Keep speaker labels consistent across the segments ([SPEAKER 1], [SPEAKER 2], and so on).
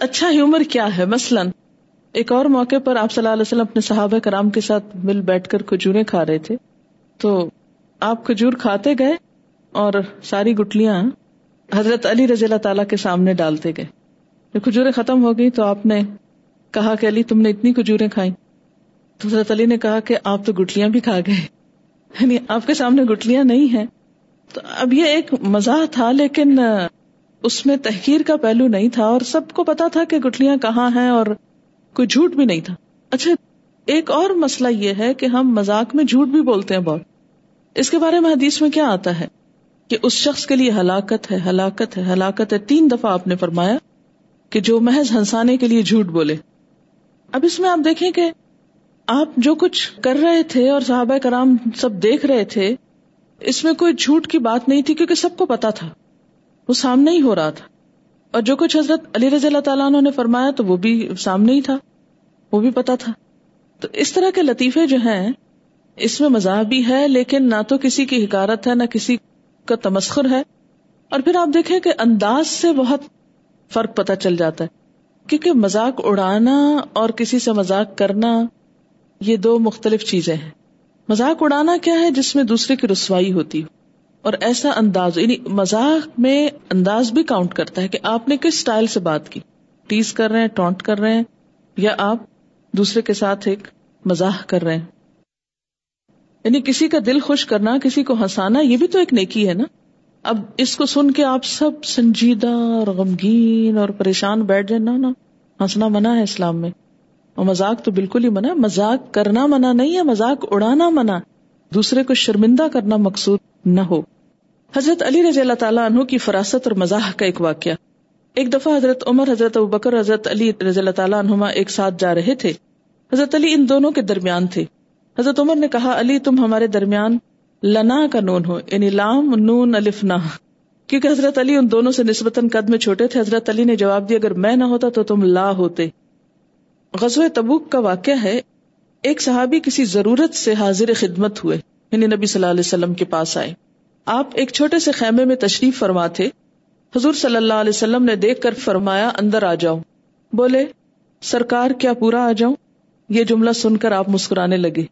[SPEAKER 1] اچھا ہیومر کیا ہے؟ مثلاً، ایک اور موقع پر آپ صلی اللہ علیہ وسلم اپنے صحابہ کرام کے ساتھ مل بیٹھ کر کھجورے کھا رہے تھے۔ تو آپ کھجور کھاتے گئے اور ساری گٹلیاں حضرت علی رضی اللہ تعالی کے سامنے ڈالتے گئے۔ جب کھجورے ختم ہو گئی تو آپ نے کہا کہ علی، تم نے اتنی کھجورے کھائی تو حضرت علی نے کہا کہ آپ تو گٹلیاں بھی کھا گئے۔ یعنی آپ کے سامنے گٹلیاں نہیں ہیں۔ تو اب یہ ایک مزاح تھا، لیکن اس میں تحقیر کا پہلو نہیں تھا اور سب کو پتا تھا کہ گٹلیاں کہاں ہیں اور کوئی جھوٹ بھی نہیں تھا۔ اچھا ایک اور مسئلہ یہ ہے کہ ہم مزاق میں جھوٹ بھی بولتے ہیں بہت۔ اس کے بارے میں حدیث میں کیا آتا ہے؟ کہ اس شخص کے لیے ہلاکت ہے ہلاکت ہے ہلاکت ہے۔ تین دفعہ آپ نے فرمایا کہ جو محض ہنسانے کے لیے جھوٹ بولے۔ اب اس میں آپ دیکھیں کہ آپ جو کچھ کر رہے تھے اور صحابہ کرام سب دیکھ رہے تھے، اس میں کوئی جھوٹ کی بات نہیں تھی کیونکہ سب کو پتا تھا۔ وہ سامنے ہی ہو رہا تھا۔ اور جو کچھ حضرت علی رضی اللہ تعالیٰ عنہ نے فرمایا تو وہ بھی سامنے ہی تھا۔ وہ بھی پتا تھا۔ تو اس طرح کے لطیفے جو ہیں، اس میں مزاح بھی ہے، لیکن نہ تو کسی کی حکارت ہے، نہ کسی کا تمسخر ہے۔ اور پھر آپ دیکھیں کہ انداز سے بہت فرق پتہ چل جاتا ہے۔ کیونکہ مزاق اڑانا اور کسی سے مزاق کرنا، یہ دو مختلف چیزیں ہیں۔ مزاق اڑانا کیا ہے؟ جس میں دوسرے کی رسوائی ہوتی ہو۔ اور ایسا انداز یعنی مزاق میں انداز بھی کاؤنٹ کرتا ہے کہ آپ نے کس اسٹائل سے بات کی۔ ٹیز کر رہے ہیں ٹونٹ کر رہے ہیں، یا آپ دوسرے کے ساتھ ایک مزاح کر رہے ہیں۔ یعنی کسی کا دل خوش کرنا، کسی کو ہنسانا، یہ بھی تو ایک نیکی ہے نا۔ اب اس کو سن کے آپ سب سنجیدہ اور غمگین اور پریشان بیٹھ جائیں، نا ہنسنا منع ہے اسلام میں۔ اور مزاق تو بالکل ہی منع مزاق کرنا منع نہیں ہے مزاق اڑانا منع۔ دوسرے کو شرمندہ کرنا مقصود نہ ہو۔ حضرت علی رضی اللہ تعالیٰ عنہ کی فراست اور مزاح کا ایک واقعہ۔ ایک دفعہ حضرت عمر، حضرت بکر حضرت علی رضی اللہ تعالیٰ عنہما ایک ساتھ جا رہے تھے۔ حضرت علی ان دونوں کے درمیان تھے۔ حضرت عمر نے کہا، علی، تم ہمارے درمیان لنا کا نون ہو یعنی لام، نون، الف نہ کیونکہ حضرت علی ان دونوں سے نسبتاً قد میں چھوٹے تھے، حضرت علی نے جواب دیا، اگر میں نہ ہوتا تو تم لا ہوتے۔ غزو تبوک کا واقعہ ہے، ایک صحابی کسی ضرورت سے حاضر خدمت ہوئے یعنی نبی صلی اللہ علیہ وسلم کے پاس آئے۔ آپ ایک چھوٹے سے خیمے میں تشریف فرما تھے۔ حضور صلی اللہ علیہ وسلم نے دیکھ کر فرمایا، اندر آ جاؤ۔ بولے، سرکار کیا پورا آ جاؤں؟ یہ جملہ سن کر آپ مسکرانے لگے۔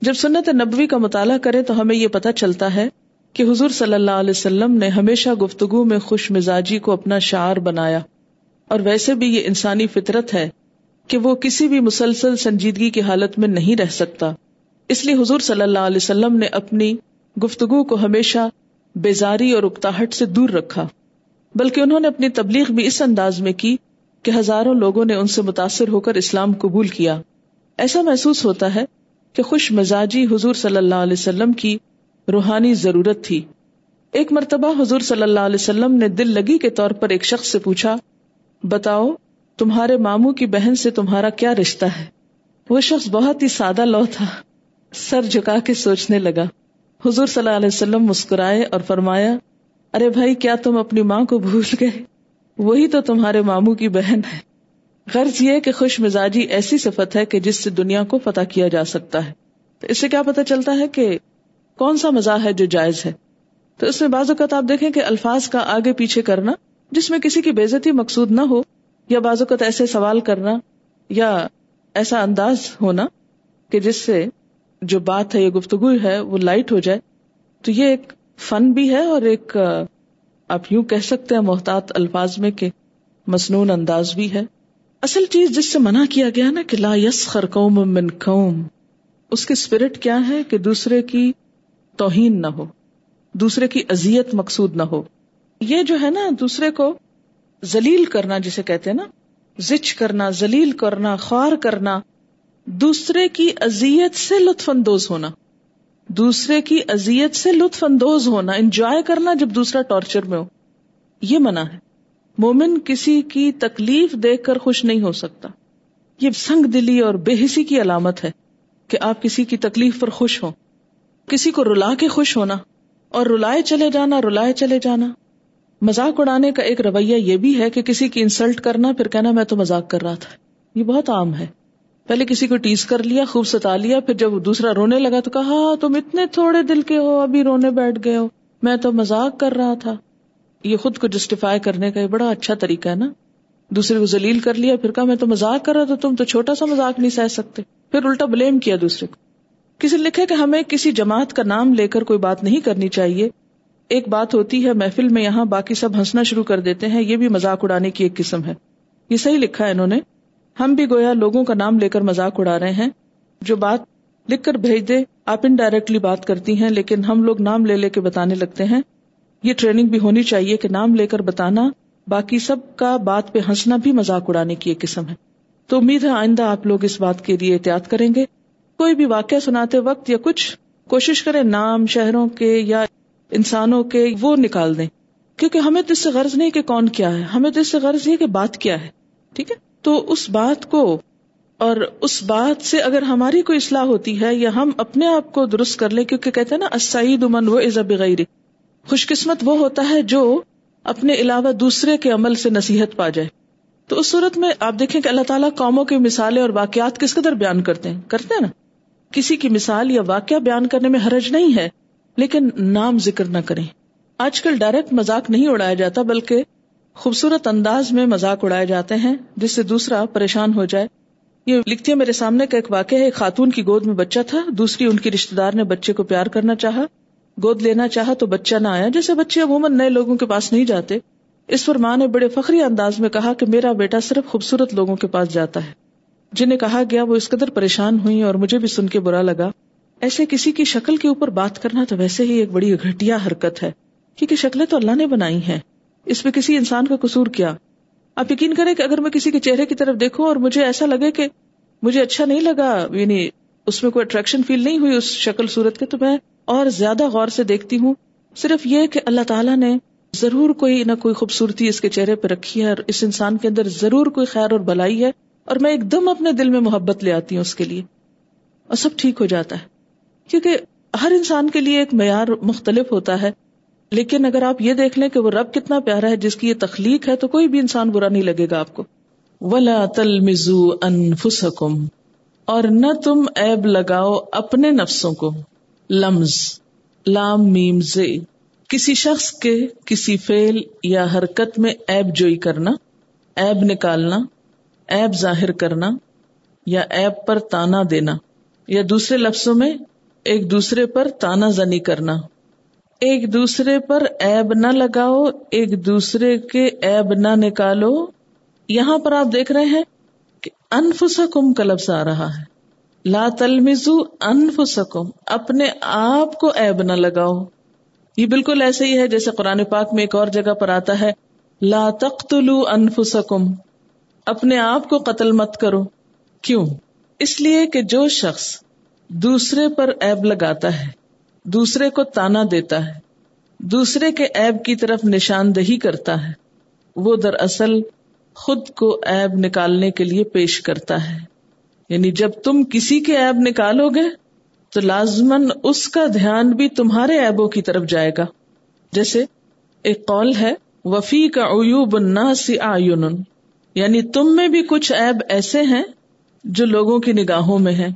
[SPEAKER 1] جب سنت نبوی کا مطالعہ کرے تو ہمیں یہ پتا چلتا ہے کہ حضور صلی اللہ علیہ وسلم نے ہمیشہ گفتگو میں خوش مزاجی کو اپنا شعر بنایا۔ اور ویسے بھی یہ انسانی فطرت ہے کہ وہ کسی بھی مسلسل سنجیدگی کی حالت میں نہیں رہ سکتا۔ اس لیے حضور صلی اللہ علیہ وسلم نے اپنی گفتگو کو ہمیشہ بیزاری اور اکتاہٹ سے دور رکھا۔ بلکہ انہوں نے اپنی تبلیغ بھی اس انداز میں کی کہ ہزاروں لوگوں نے ان سے متاثر ہو کر اسلام قبول کیا۔ ایسا محسوس ہوتا ہے کہ خوش مزاجی حضور صلی اللہ علیہ وسلم کی روحانی ضرورت تھی۔ ایک مرتبہ حضور صلی اللہ علیہ وسلم نے دل لگی کے طور پر ایک شخص سے پوچھا، بتاؤ، تمہارے ماموں کی بہن سے تمہارا کیا رشتہ ہے؟ وہ شخص بہت ہی سادہ لو تھا، سر جھکا کے سوچنے لگا۔ حضور صلی اللہ علیہ وسلم مسکرائے اور فرمایا، ارے بھائی، کیا تم اپنی ماں کو بھول گئے؟ وہی تو تمہارے ماموں کی بہن ہے۔ غرض یہ کہ خوش مزاجی ایسی صفت ہے کہ جس سے دنیا کو فتح کیا جا سکتا ہے۔ تو اس سے کیا پتا چلتا ہے کہ کون سا مزاح ہے جو جائز ہے؟ تو اس میں بعض اوقات آپ دیکھیں کہ الفاظ کا آگے پیچھے کرنا، جس میں کسی کی بےزتی مقصود نہ ہو، یا بعض اوقات ایسے سوال کرنا، یا ایسا انداز ہونا کہ جس سے جو بات ہے یہ گفتگو ہے، وہ لائٹ ہو جائے۔ تو یہ ایک فن بھی ہے اور ایک آپ یوں کہہ سکتے ہیں، محتاط الفاظ میں کہ مصنون انداز بھی ہے۔ اصل چیز جس سے منع کیا گیا نا کہ لا یس قوم من قوم، اس کی اسپرٹ کیا ہے کہ دوسرے کی توہین نہ ہو، دوسرے کی ازیت مقصود نہ ہو۔ یہ جو ہے نا، دوسرے کو زلیل کرنا جسے کہتے ہیں نا، زچ کرنا زلیل کرنا، خوار کرنا دوسرے کی ازیت سے لطف اندوز ہونا۔ دوسرے کی ازیت سے لطف اندوز ہونا انجوائے کرنا جب دوسرا ٹارچر میں ہو۔ یہ منع ہے۔ مومن کسی کی تکلیف دیکھ کر خوش نہیں ہو سکتا۔ یہ سنگ دلی اور بے حسی کی علامت ہے کہ آپ کسی کی تکلیف پر خوش ہوں۔ کسی کو رلا کے خوش ہونا اور رلائے چلے جانا، رلائے چلے جانا۔ مزاق اڑانے کا ایک رویہ یہ بھی ہے کہ کسی کی انسلٹ کرنا، پھر کہنا، میں تو مزاق کر رہا تھا۔ یہ بہت عام ہے۔ پہلے کسی کو ٹیز کر لیا خوب ستا لیا پھر جب دوسرا رونے لگا تو کہا ہاں، تم اتنے تھوڑے دل کے ہو ابھی رونے بیٹھ گئے ہو۔ میں تو مزاق کر رہا تھا۔ یہ خود کو جسٹیفائی کرنے کا بڑا اچھا طریقہ ہے نا۔ دوسرے کو ذلیل کر لیا پھر کہا میں تو مزاق کر رہا تھا تم تو چھوٹا سا مزاق نہیں سہ سکتے۔ پھر الٹا بلیم کیا دوسرے کو۔ کسی لکھے کہ ہمیں کسی جماعت کا نام لے کر کوئی بات نہیں کرنی چاہیے۔ ایک بات ہوتی ہے محفل میں یہاں باقی سب ہنسنا شروع کر دیتے ہیں یہ بھی مذاق اڑانے کی ایک قسم ہے۔ یہ صحیح لکھا ہے انہوں نے۔ ہم بھی گویا لوگوں کا نام لے کر مذاق اڑا رہے ہیں۔ جو بات لکھ کر بھیج دے، آپ انڈائریکٹلی بات کرتی ہیں، لیکن ہم لوگ نام لے لے کے بتانے لگتے ہیں۔ یہ ٹریننگ بھی ہونی چاہیے کہ نام لے کر بتانا، باقی سب کا بات پہ ہنسنا بھی مذاق اڑانے کی ایک قسم ہے۔ تو امید ہے آئندہ آپ لوگ اس بات کے لیے احتیاط کریں گے۔ کوئی بھی واقعہ سناتے وقت یا کچھ کوشش کرے نام، شہروں کے یا انسانوں کے، وہ نکال دیں۔ کیونکہ ہمیں تو اس سے غرض نہیں کہ کون کیا ہے، ہمیں تو اس سے غرض یہ کہ بات کیا ہے۔ ٹھیک ہے؟ تو اس بات کو اور اس بات سے اگر ہماری کوئی اصلاح ہوتی ہے یا ہم اپنے آپ کو درست کر لیں، کیونکہ کہتے ہیں نا اسعید امن وہ عزب غیر خوش قسمت وہ ہوتا ہے جو اپنے علاوہ دوسرے کے عمل سے نصیحت پا جائے۔ تو اس صورت میں آپ دیکھیں کہ اللہ تعالیٰ قوموں کی مثالیں اور واقعات کس قدر بیان کرتے ہیں۔ کرتے ہیں نا؟ کسی کی مثال یا واقعہ بیان کرنے میں حرج نہیں ہے، لیکن نام ذکر نہ کریں۔ آج کل ڈائریکٹ مذاق نہیں اڑایا جاتا، بلکہ خوبصورت انداز میں مذاق اڑائے جاتے ہیں، جس سے دوسرا پریشان ہو جائے۔ یہ لکھتی ہے، میرے سامنے کا ایک واقعہ ہے، ایک خاتون کی گود میں بچہ تھا، دوسری ان کی رشتے دار نے بچے کو پیار کرنا چاہا۔ گود لینا چاہا تو بچہ نہ آیا، جیسے بچے عموماً نئے لوگوں کے پاس نہیں جاتے۔ اس پر ماں نے بڑے فخری انداز میں کہا کہ میرا بیٹا صرف خوبصورت لوگوں کے پاس جاتا ہے۔ جنہیں کہا گیا وہ اس قدر پریشان ہوئی اور مجھے بھی سن کے برا لگا۔ ایسے کسی کی شکل کے اوپر بات کرنا تو ویسے ہی ایک بڑی گھٹیا حرکت ہے، کیونکہ شکلیں تو اللہ نے بنائی ہیں۔ اس میں کسی انسان کا قصور کیا؟ آپ یقین کریں کہ اگر میں کسی کے چہرے کی طرف دیکھوں اور مجھے ایسا لگے کہ مجھے اچھا نہیں لگا یعنی اس میں کوئی اٹریکشن فیل نہیں ہوئی اس شکل صورت کے، تو میں اور زیادہ غور سے دیکھتی ہوں۔ صرف یہ کہ اللہ تعالیٰ نے ضرور کوئی نہ کوئی خوبصورتی اس کے چہرے پہ رکھی ہے اور اس انسان کے اندر ضرور کوئی خیر اور بلائی ہے اور میں ایک دم اپنے دل میں محبت لے آتی ہوں اس کے لیے۔ اور سب ٹھیک ہو جاتا ہے۔ کیونکہ ہر انسان کے لیے ایک معیار مختلف ہوتا ہے۔ لیکن اگر آپ یہ دیکھ لیں کہ وہ رب کتنا پیارا ہے، جس کی یہ تخلیق ہے، تو کوئی بھی انسان برا نہیں لگے گا آپ کو۔ ولا تل مزو انفسکم اور نہ تم ایب لگاؤ اپنے نفسوں کو۔ لمز، لام، میم، زے۔ کسی شخص کے کسی فیل یا حرکت میں ایب جوئی کرنا ایب نکالنا ایب ظاہر کرنا، یا ایب پر تانا دینا، یا دوسرے لفظوں میں ایک دوسرے پر تانا زنی کرنا۔ ایک دوسرے پر ایب نہ لگاؤ، ایک دوسرے کے ایب نہ نکالو۔ یہاں پر آپ دیکھ رہے ہیں کہ انفسکم کا لفظ آ رہا ہے۔ لا تلمزو انفسکم، اپنے آپ کو ایب نہ لگاؤ۔ یہ بالکل ایسے ہی ہے جیسے قرآن پاک میں ایک اور جگہ پر آتا ہے۔ لا تقتلوا انفسکم، اپنے آپ کو قتل مت کرو۔ کیوں؟ اس لیے کہ جو شخص دوسرے پر ایب لگاتا ہے دوسرے کو تانا دیتا ہے۔ دوسرے کے ایب کی طرف نشاندہی کرتا ہے۔ وہ دراصل خود کو ایب نکالنے کے لیے پیش کرتا ہے۔ یعنی جب تم کسی کے ایب نکالو گے، تو لازمن اس کا دھیان بھی تمہارے ایبوں کی طرف جائے گا۔ جیسے ایک قول ہے وفی کا ایوب الناس آئین یعنی تم میں بھی کچھ ایب ایسے ہیں جو لوگوں کی نگاہوں میں ہیں۔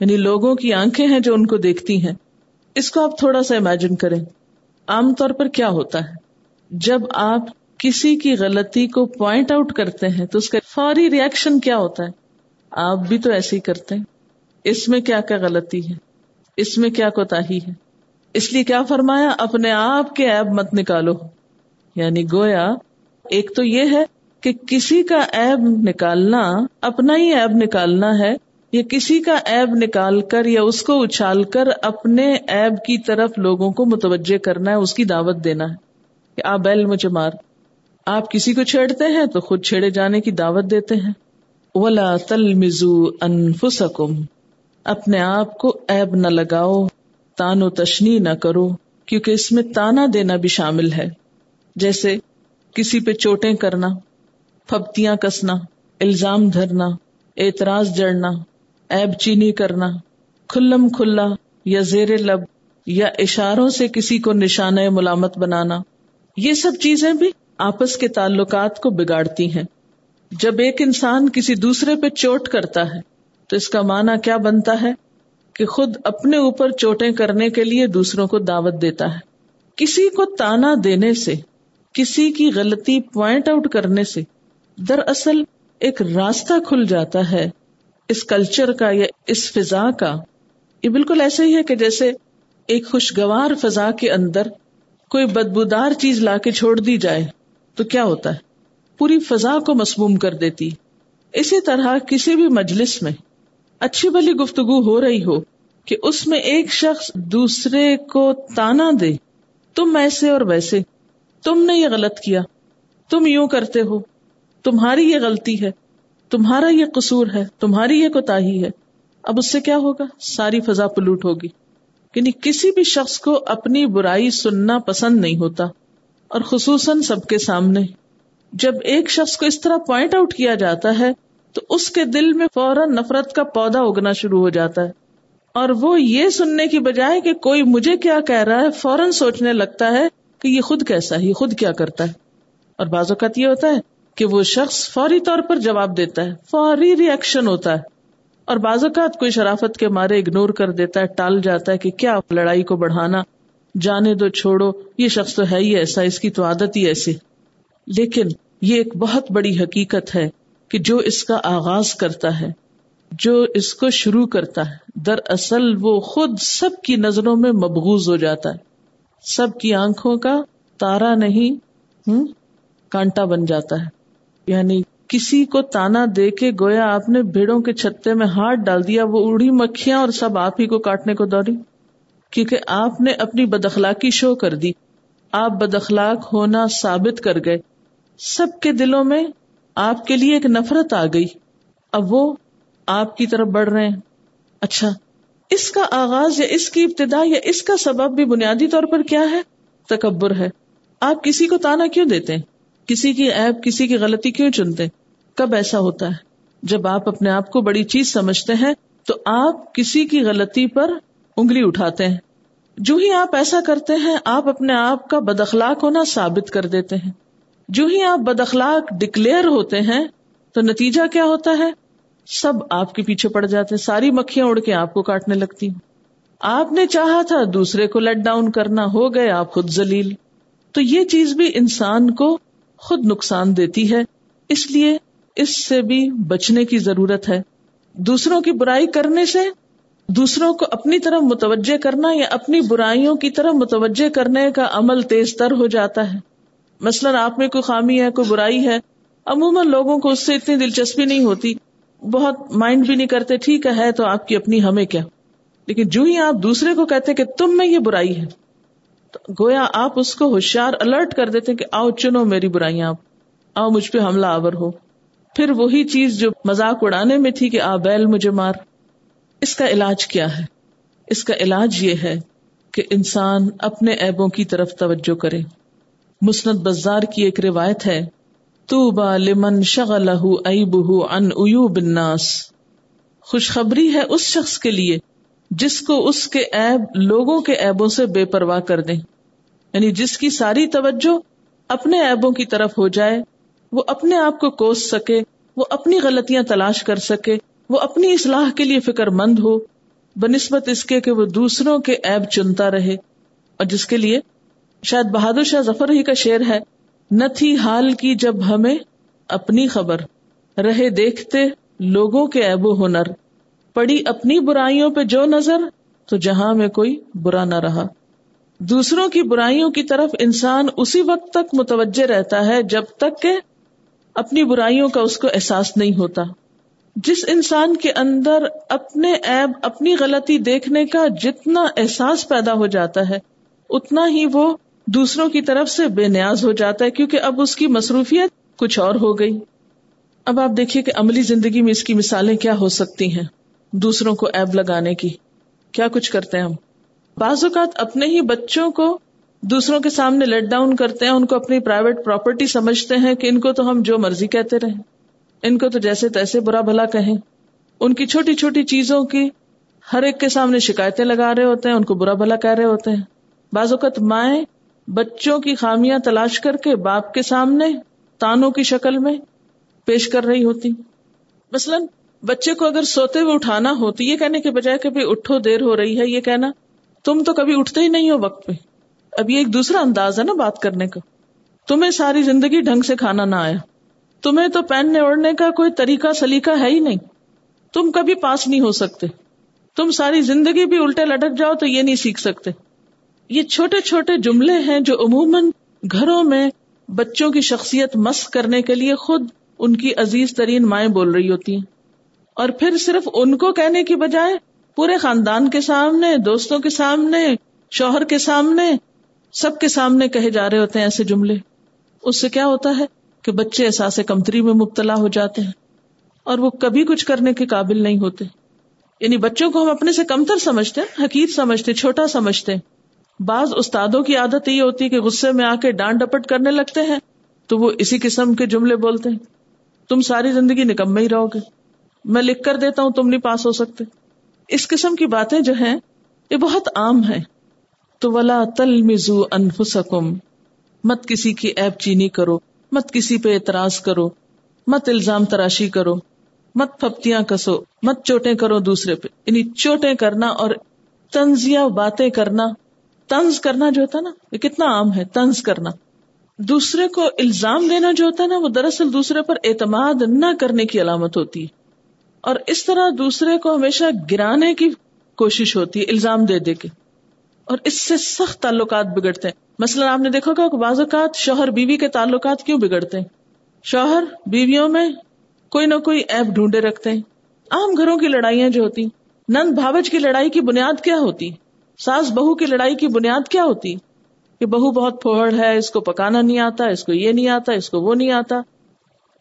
[SPEAKER 1] یعنی لوگوں کی آنکھیں ہیں جو ان کو دیکھتی ہیں۔ اس کو آپ تھوڑا سا امیجن کریں۔ عام طور پر کیا ہوتا ہے؟ جب آپ کسی کی غلطی کو پوائنٹ آؤٹ کرتے ہیں تو اس کا فوری ریئیکشن کیا ہوتا ہے؟ آپ بھی تو ایسے ہی کرتے ہیں۔ اس میں کیا کیا غلطی ہے؟ اس میں کیا کوتا ہے؟ اس لیے کیا فرمایا؟ اپنے آپ کے ایب مت نکالو۔ یعنی گویا، ایک تو یہ ہے کہ کسی کا ایب نکالنا، اپنا ہی ایب نکالنا ہے یہ کسی کا ایب نکال کر یا اس کو اچھال کر اپنے ایب کی طرف لوگوں کو متوجہ کرنا ہے، اس کی دعوت دینا ہے کہ آپ بیل مجھے مار۔ آپ کسی کو چھیڑتے ہیں تو خود چھیڑے جانے کی دعوت دیتے ہیں۔ ولا تل مزو انفسکم اپنے آپ کو ایب نہ لگاؤ، تان و تشنی نہ کرو، کیونکہ اس میں تانا دینا بھی شامل ہے۔ جیسے کسی پہ چوٹیں کرنا، پھپتیاں کسنا، الزام دھرنا، اعتراض جڑنا۔ ایب چینی کرنا، کھلم کھلا یا زیر لب یا اشاروں سے کسی کو نشانہ ملامت بنانا۔ یہ سب چیزیں بھی آپس کے تعلقات کو بگاڑتی ہیں۔ جب ایک انسان کسی دوسرے پہ چوٹ کرتا ہے، تو اس کا معنی کیا بنتا ہے؟ کہ خود اپنے اوپر چوٹیں کرنے کے لیے دوسروں کو دعوت دیتا ہے۔ کسی کو تانا دینے سے، کسی کی غلطی پوائنٹ آؤٹ کرنے سے، دراصل ایک راستہ کھل جاتا ہے۔ اس کلچر کا یا اس فضا کا، یہ بالکل ایسے ہی ہے کہ جیسے ایک خوشگوار فضا کے اندر کوئی بدبودار چیز لا کے چھوڑ دی جائے، تو کیا ہوتا ہے؟ پوری فضا کو مسموم کر دیتی۔ اسی طرح کسی بھی مجلس میں اچھی بلی گفتگو ہو رہی ہو کہ اس میں ایک شخص دوسرے کو تانا دے، تم ایسے اور ویسے، تم نے یہ غلط کیا، تم یوں کرتے ہو، تمہاری یہ غلطی ہے۔ تمہارا یہ قصور ہے، تمہاری یہ کوتا ہے۔ اب اس سے کیا ہوگا؟ ساری فضا پلوٹ ہوگی۔ یعنی کسی بھی شخص کو اپنی برائی سننا پسند نہیں ہوتا، اور خصوصاً سب کے سامنے۔ جب ایک شخص کو اس طرح پوائنٹ آؤٹ کیا جاتا ہے، تو اس کے دل میں فوراً نفرت کا پودا اگنا شروع ہو جاتا ہے۔ اور وہ یہ سننے کی بجائے کہ کوئی مجھے کیا کہہ رہا ہے، فوراً سوچنے لگتا ہے کہ یہ خود کیسا ہے، یہ خود کیا کرتا ہے۔ اور بعض اوقات یہ ہوتا ہے کہ وہ شخص فوری طور پر جواب دیتا ہے، فوری ریئیکشن ہوتا ہے۔ اور بعض اوقات کوئی شرافت کے مارے اگنور کر دیتا ہے، ٹال جاتا ہے کہ کیا لڑائی کو بڑھانا، جانے دو، چھوڑو، یہ شخص تو ہے ہی ایسا، اس کی تو عادت ہی ایسی۔ لیکن یہ ایک بہت بڑی حقیقت ہے کہ جو اس کا آغاز کرتا ہے، جو اس کو شروع کرتا ہے، دراصل وہ خود سب کی نظروں میں مبغوز ہو جاتا ہے۔ سب کی آنکھوں کا تارا نہیں، ہوں، کانٹا بن جاتا ہے۔ یعنی کسی کو تانا دے کے گویا آپ نے بھیڑوں کے چھتے میں ہاتھ ڈال دیا، وہ اڑی مکھیاں اور سب آپ ہی کو کاٹنے کو دوڑی کیونکہ آپ نے اپنی بدخلاقی شو کر دی۔ آپ بدخلاق ہونا ثابت کر گئے۔ سب کے دلوں میں آپ کے لیے ایک نفرت آ گئی۔ اب وہ آپ کی طرف بڑھ رہے ہیں۔ اچھا اس کا آغاز یا اس کی ابتدا یا اس کا سبب بھی بنیادی طور پر کیا ہے؟ تکبر ہے۔ آپ کسی کو تانا کیوں دیتے ہیں؟ کسی کی ایپ کسی کی غلطی کیوں چنتے؟ کب ایسا ہوتا ہے؟ جب آپ اپنے آپ کو بڑی چیز سمجھتے ہیں، تو آپ کسی کی غلطی پر انگلی اٹھاتے ہیں۔ جو ہی آپ ایسا کرتے ہیں، آپ اپنے آپ کا بد اخلاق ہونا ثابت کر دیتے ہیں۔ جو ہی آپ بد اخلاق ڈکلیئر ہوتے ہیں، تو نتیجہ کیا ہوتا ہے؟ سب آپ کے پیچھے پڑ جاتے ہیں۔ ساری مکھیاں اڑ کے آپ کو کاٹنے لگتی ہیں۔ آپ نے چاہا تھا دوسرے کو لیٹ ڈاؤن کرنا، ہو گئے آپ خود زلیل تو یہ چیز بھی انسان کو خود نقصان دیتی ہے۔ اس لیے اس سے بھی بچنے کی ضرورت ہے۔ دوسروں کی برائی کرنے سے دوسروں کو اپنی طرف متوجہ کرنا یا اپنی برائیوں کی طرف متوجہ کرنے کا عمل تیز تر ہو جاتا ہے۔ مثلاً آپ میں کوئی خامی ہے، کوئی برائی ہے، عموماً لوگوں کو اس سے اتنی دلچسپی نہیں ہوتی۔ بہت مائنڈ بھی نہیں کرتے، ٹھیک ہے تو آپ کی اپنی ہمیں کیا؟ لیکن جو ہی آپ دوسرے کو کہتے کہ تم میں یہ برائی ہے گویا آپ اس کو ہوشیار الرٹ کر دیتے کہ آؤ چنو میری برائیاں آپ آؤ مجھ پہ حملہ آور ہو۔ پھر وہی چیز جو مزاق اڑانے میں تھی کہ آ، بیل مجھے مار۔ اس کا علاج کیا ہے؟ اس کا علاج یہ ہے کہ انسان اپنے ایبوں کی طرف توجہ کرے۔ مسنت بازار کی ایک روایت ہے تو با لمن شغل ان الناس۔ خوشخبری ہے اس شخص کے لیے جس کو اس کے ایب لوگوں کے ایبوں سے بے پرواہ کر دیں۔ یعنی جس کی ساری توجہ اپنے ایبوں کی طرف ہو جائے، وہ اپنے آپ کو کوس سکے، وہ اپنی غلطیاں تلاش کر سکے، وہ اپنی اصلاح کے لیے فکر مند ہو، بنسبت اس کے کہ وہ دوسروں کے ایب چنتا رہے۔ اور جس کے لیے شاید بہادر شاہ ظفر ہی کا شعر ہے، نہ تھی حال کی جب ہمیں اپنی خبر، رہے دیکھتے لوگوں کے ایب و ہنر۔ پڑی اپنی برائیوں پہ جو نظر تو جہاں میں کوئی برا نہ رہا۔ دوسروں کی برائیوں کی طرف انسان اسی وقت تک متوجہ رہتا ہے جب تک کہ اپنی برائیوں کا اس کو احساس نہیں ہوتا۔ جس انسان کے اندر اپنے ایب اپنی غلطی دیکھنے کا جتنا احساس پیدا ہو جاتا ہے، اتنا ہی وہ دوسروں کی طرف سے بے نیاز ہو جاتا ہے کیونکہ اب اس کی مصروفیت کچھ اور ہو گئی۔ اب آپ دیکھیے کہ عملی زندگی میں اس کی مثالیں کیا ہو سکتی ہیں۔ دوسروں کو ایب لگانے کی۔ کیا کچھ کرتے ہیں ہم؟ بعض اوقات اپنے ہی بچوں کو دوسروں کے سامنے لیٹ ڈاؤن کرتے ہیں، ان کو اپنی پرائیویٹ پراپرٹی سمجھتے ہیں کہ ان کو تو ہم جو مرضی کہتے رہے ان کو تو جیسے تیسے برا بھلا کہیں۔ ان کی چھوٹی چھوٹی چیزوں کی ہر ایک کے سامنے شکایتیں لگا رہے ہوتے ہیں، ان کو برا بھلا کہہ رہے ہوتے ہیں۔ بعض اوقات مائیں بچوں کی خامیاں تلاش کر کے باپ کے سامنے تانوں کی شکل میں پیش کر رہی ہوتی۔ مثلاً بچے کو اگر سوتے ہوئے اٹھانا ہو تو یہ کہنے کے بجائے کہ اٹھو، دیر ہو رہی ہے، یہ کہنا، تم تو کبھی اٹھتے ہی نہیں ہو وقت پہ۔ اب یہ ایک دوسرا انداز ہے نا بات کرنے کا۔ تمہیں ساری زندگی ڈھنگ سے کھانا نہ آیا۔ تمہیں تو پہننے اوڑھنے کا کوئی طریقہ سلیقہ ہے ہی نہیں۔ تم کبھی پاس نہیں ہو سکتے۔ تم ساری زندگی بھی الٹے لٹک جاؤ تو یہ نہیں سیکھ سکتے۔ یہ چھوٹے چھوٹے جملے ہیں جو عموماً گھروں میں بچوں کی شخصیت مس کرنے کے لیے خود ان کی عزیز ترین مائیں بول رہی ہوتی ہیں۔ اور پھر صرف ان کو کہنے کی بجائے پورے خاندان کے سامنے، دوستوں کے سامنے، شوہر کے سامنے، سب کے سامنے کہے جا رہے ہوتے ہیں ایسے جملے۔ اس سے کیا ہوتا ہے کہ بچے احساس کمتری میں مبتلا ہو جاتے ہیں اور وہ کبھی کچھ کرنے کے قابل نہیں ہوتے۔ یعنی بچوں کو ہم اپنے سے کمتر سمجھتے حقیق سمجھتے چھوٹا سمجھتے ہیں۔ بعض استادوں کی عادت یہ ہوتی ہے کہ غصے میں آ کے ڈانٹ ڈپٹ کرنے لگتے ہیں تو وہ اسی قسم کے جملے بولتے ہیں۔ تم ساری زندگی نکمے ہی رہو گے۔ میں لکھ کر دیتا ہوں، تم نہیں پاس ہو سکتے۔ اس قسم کی باتیں جو ہیں، یہ بہت عام ہے تو ولا تل مزو انفسکم مت کسی کی ایپ چینی کرو۔ مت کسی پہ اعتراض کرو۔ مت الزام تراشی کرو۔ مت پھپتیاں کسو۔ مت چوٹیں کرو دوسرے پہ۔ یعنی چوٹیں کرنا اور تنزیہ باتیں کرنا۔ تنز کرنا جو ہوتا ہے نا، یہ کتنا عام ہے تنز کرنا۔ دوسرے کو الزام دینا جو ہوتا ہے نا، وہ دراصل دوسرے پر اعتماد نہ کرنے کی علامت ہوتی ہے۔ اور اس طرح دوسرے کو ہمیشہ گرانے کی کوشش ہوتی ہے، الزام دے دے کے۔ اور اس سے سخت تعلقات بگڑتے ہیں۔ مثلاً آپ نے دیکھا کہ بعض اوقات شوہر بیوی کے تعلقات کیوں بگڑتے ہیں؟ شوہر بیویوں میں کوئی نہ کوئی ایپ ڈھونڈے رکھتے ہیں۔ عام گھروں کی لڑائیاں جو ہوتی نند بھاوج کی لڑائی کی بنیاد کیا ہوتی ساس بہو کی لڑائی کی بنیاد کیا ہوتی کہ بہو بہت پھوڑ ہے، اس کو پکانا نہیں آتا، اس کو یہ نہیں آتا، اس کو وہ نہیں آتا۔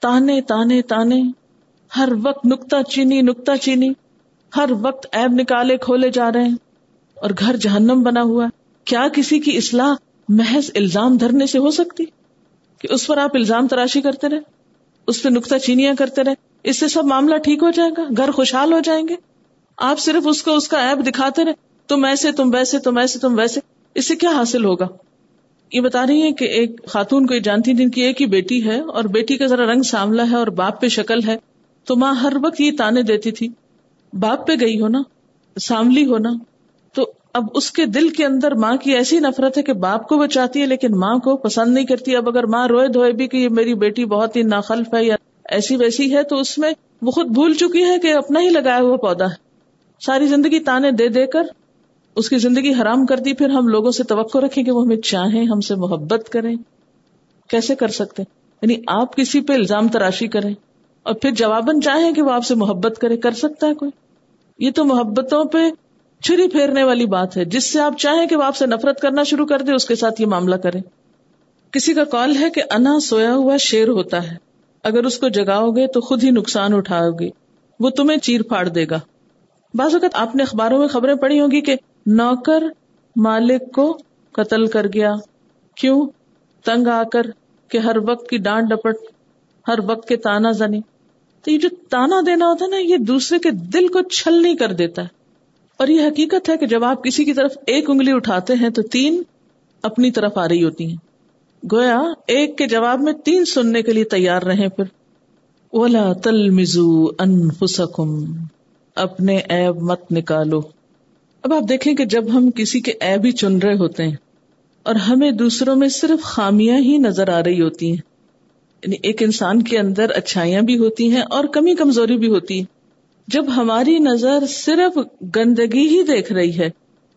[SPEAKER 1] تانے تانے تانے۔ ہر وقت نکتا چینی نکتا چینی۔ ہر وقت ایب نکالے کھولے جا رہے ہیں۔ اور گھر جہنم بنا ہوا کیا کسی کی اصلاح محض الزام دھرنے سے ہو سکتی؟ کہ اس پر آپ الزام تراشی کرتے رہے، اس پہ نکتا چینیاں کرتے رہے۔ اس سے سب معاملہ ٹھیک ہو جائے گا، گھر خوشحال ہو جائیں گے۔ آپ صرف اس کو، اس کا ایپ دکھاتے رہے۔ تم ایسے، تم ویسے، تم ایسے، تم ویسے۔ اس سے کیا حاصل ہوگا؟ یہ بتا رہی ہے کہ ایک خاتون کو یہ جانتی جن کی ایک ہی بیٹی ہے اور بیٹی کا ذرا رنگ ساملا ہے اور باپ پہ شکل ہے۔ تو ماں ہر وقت یہ تانے دیتی تھی، باپ پہ گئی ہونا ساملی ہونا تو اب اس کے دل کے اندر ماں کی ایسی نفرت ہے کہ باپ کو وہ چاہتی ہے لیکن ماں کو پسند نہیں کرتی۔ اب اگر ماں روئے دھوئے بھی کہ یہ میری بیٹی بہت ہی ناخلف ہے یا ایسی ویسی ہے، تو اس میں وہ خود بھول چکی ہے کہ اپنا ہی لگایا ہوا پودا ہے۔ ساری زندگی تانے دے دے کر اس کی زندگی حرام کر دی، پھر ہم لوگوں سے توقع رکھیں کہ وہ ہمیں چاہیں، ہم سے محبت کریں۔ کیسے کر سکتے؟ یعنی آپ کسی پہ الزام تراشی کریں۔ اور پھر جواباً چاہیں کہ وہ آپ سے محبت کرے، کر سکتا ہے کوئی۔ یہ تو محبتوں پہ چھری پھیرنے والی بات ہے۔ جس سے آپ چاہیں کہ وہ آپ سے نفرت کرنا شروع کر دے، اس کے ساتھ یہ معاملہ کرے کسی کا کال ہے کہ انا سویا ہوا شیر ہوتا ہے۔ اگر اس کو جگاؤ گے تو خود ہی نقصان اٹھاؤ گے۔ وہ تمہیں چیر پھاڑ دے گا۔ بعض اوقات آپ نے اخباروں میں خبریں پڑھی ہوگی کہ نوکر مالک کو قتل کر گیا۔ کیوں؟ تنگ آ کر کہ ہر وقت کی ڈانٹ ڈپٹ، ہر وقت کے تانا زنی۔ تو یہ جو تانا دینا ہوتا ہے نا، یہ دوسرے کے دل کو چھل نہیں کر دیتا۔ ہے اور یہ حقیقت ہے کہ جب آپ کسی کی طرف ایک انگلی اٹھاتے ہیں تو تین اپنی طرف آ رہی ہوتی ہیں۔ گویا ایک کے جواب میں تین سننے کے لیے تیار رہے پھر۔ اولا تل مزو انفسکم اپنے ایب مت نکالو۔ اب آپ دیکھیں کہ جب ہم کسی کے ایب ہی چن رہے ہوتے ہیں اور ہمیں دوسروں میں صرف خامیاں ہی نظر آ رہی ہوتی ہیں۔ یعنی ایک انسان کے اندر اچھائیاں بھی ہوتی ہیں اور کمی کمزوری بھی ہوتی ہے جب ہماری نظر صرف گندگی ہی دیکھ رہی ہے،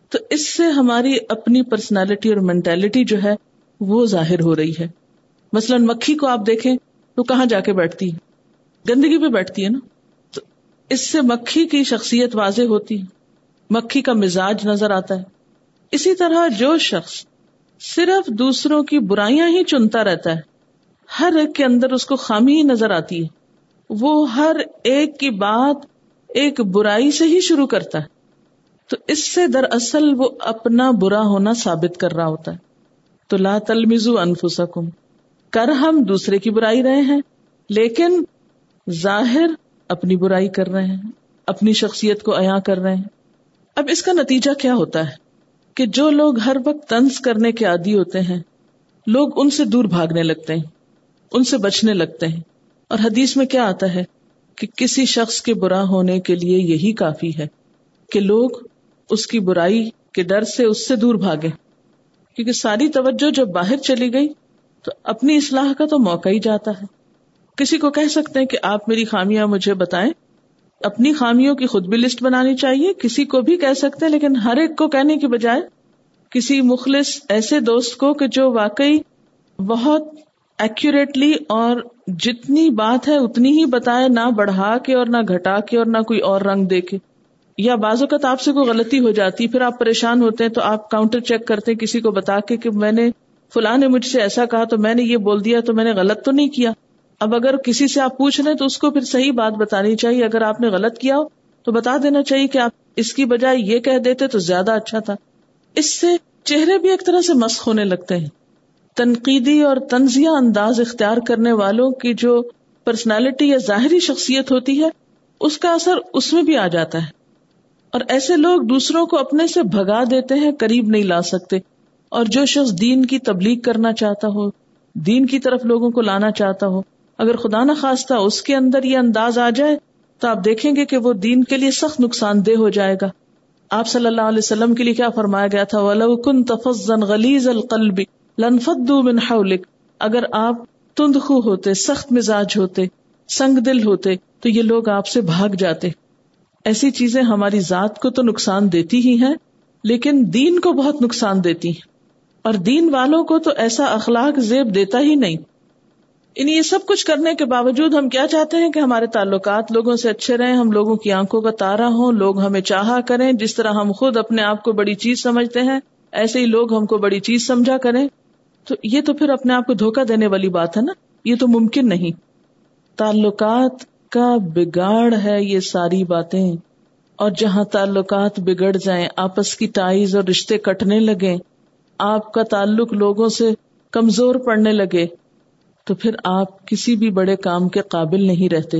[SPEAKER 1] تو اس سے ہماری اپنی پرسنالٹی اور مینٹلٹی جو ہے، وہ ظاہر ہو رہی ہے۔ مثلاً مکھی کو آپ دیکھیں تو کہاں جا کے بیٹھتی ہے؟ گندگی پہ بیٹھتی ہے نا۔ تو اس سے مکھی کی شخصیت واضح ہوتی ہے۔ مکھی کا مزاج نظر آتا ہے۔ اسی طرح جو شخص صرف دوسروں کی برائیاں ہی چنتا رہتا ہے ہر ایک کے اندر اس کو خامی ہی نظر آتی ہے۔ وہ ہر ایک کی بات ایک برائی سے ہی شروع کرتا ہے۔ تو اس سے دراصل وہ اپنا برا ہونا ثابت کر رہا ہوتا ہے۔ تو لا تلمزو انفسکم۔ کر ہم دوسرے کی برائی رہے ہیں، لیکن ظاہر اپنی برائی کر رہے ہیں، اپنی شخصیت کو عیا کر رہے ہیں۔ اب اس کا نتیجہ کیا ہوتا ہے؟ کہ جو لوگ ہر وقت تنز کرنے کے عادی ہوتے ہیں، لوگ ان سے دور بھاگنے لگتے ہیں۔ ان سے بچنے لگتے ہیں۔ اور حدیث میں کیا آتا ہے کہ کسی شخص کے برا ہونے کے لیے یہی کافی ہے کہ لوگ اس کی برائی کے ڈر سے اس سے دور بھاگے۔ کیونکہ ساری توجہ جب باہر چلی گئی تو اپنی اصلاح کا تو موقع ہی جاتا ہے۔ کسی کو کہہ سکتے ہیں کہ آپ میری خامیاں مجھے بتائیں۔ اپنی خامیوں کی خود بھی لسٹ بنانی چاہیے۔ کسی کو بھی کہہ سکتے ہیں، لیکن ہر ایک کو کہنے کی بجائے کسی مخلص ایسے دوست کو کہ جو واقعی بہت ایکوریٹلی اور جتنی بات ہے اتنی ہی بتائے، نہ بڑھا کے اور نہ گھٹا کے اور نہ کوئی اور رنگ دے کے۔ یا بعض اوقات آپ سے کوئی غلطی ہو جاتی، پھر آپ پریشان ہوتے ہیں تو آپ کاؤنٹر چیک کرتے ہیں کسی کو بتا کے کہ میں نے فلاں نے مجھ سے ایسا کہا تو میں نے یہ بول دیا تو میں نے غلط تو نہیں کیا۔ اب اگر کسی سے آپ پوچھ رہے تو اس کو پھر صحیح بات بتانی چاہیے۔ اگر آپ نے غلط کیا ہو تو بتا دینا چاہیے کہ آپ اس کی بجائے یہ کہہ دیتے تو زیادہ اچھا تھا۔ اس سے چہرے بھی ایک طرح سے مسخ ہونے لگتے ہیں۔ تنقیدی اور تنزیہ انداز اختیار کرنے والوں کی جو پرسنالٹی یا ظاہری شخصیت ہوتی ہے، اس کا اثر اس میں بھی آ جاتا ہے۔ اور ایسے لوگ دوسروں کو اپنے سے بھگا دیتے ہیں، قریب نہیں لا سکتے۔ اور جو شخص دین کی تبلیغ کرنا چاہتا ہو، دین کی طرف لوگوں کو لانا چاہتا ہو، اگر خدا نہ خواستہ اس کے اندر یہ انداز آ جائے، تو آپ دیکھیں گے کہ وہ دین کے لیے سخت نقصان دہ ہو جائے گا۔ آپ صلی اللہ علیہ وسلم کے لیے کیا فرمایا گیا تھا؟ ولو کن تفزن غلیز القلب لنفدو من حولک، اگر آپ تندخو ہوتے، سخت مزاج ہوتے، سنگ دل ہوتے، تو یہ لوگ آپ سے بھاگ جاتے۔ ایسی چیزیں ہماری ذات کو تو نقصان دیتی ہی ہیں، لیکن دین کو بہت نقصان دیتی ہیں۔ اور دین والوں کو تو ایسا اخلاق زیب دیتا ہی نہیں۔ ان یہ سب کچھ کرنے کے باوجود ہم کیا چاہتے ہیں کہ ہمارے تعلقات لوگوں سے اچھے رہیں، ہم لوگوں کی آنکھوں کا تارا ہوں، لوگ ہمیں چاہا کریں، جس طرح ہم خود اپنے آپ کو بڑی چیز سمجھتے ہیں، ایسے ہی لوگ ہم کو بڑی چیز سمجھا کریں۔ تو یہ تو پھر اپنے آپ کو دھوکا دینے والی بات ہے نا؟ یہ تو ممکن نہیں۔ تعلقات کا بگاڑ ہے یہ ساری باتیں۔ اور جہاں تعلقات بگڑ جائیں، آپس کی ٹائز اور رشتے کٹنے لگے آپ کا تعلق لوگوں سے کمزور پڑنے لگے، تو پھر آپ کسی بھی بڑے کام کے قابل نہیں رہتے۔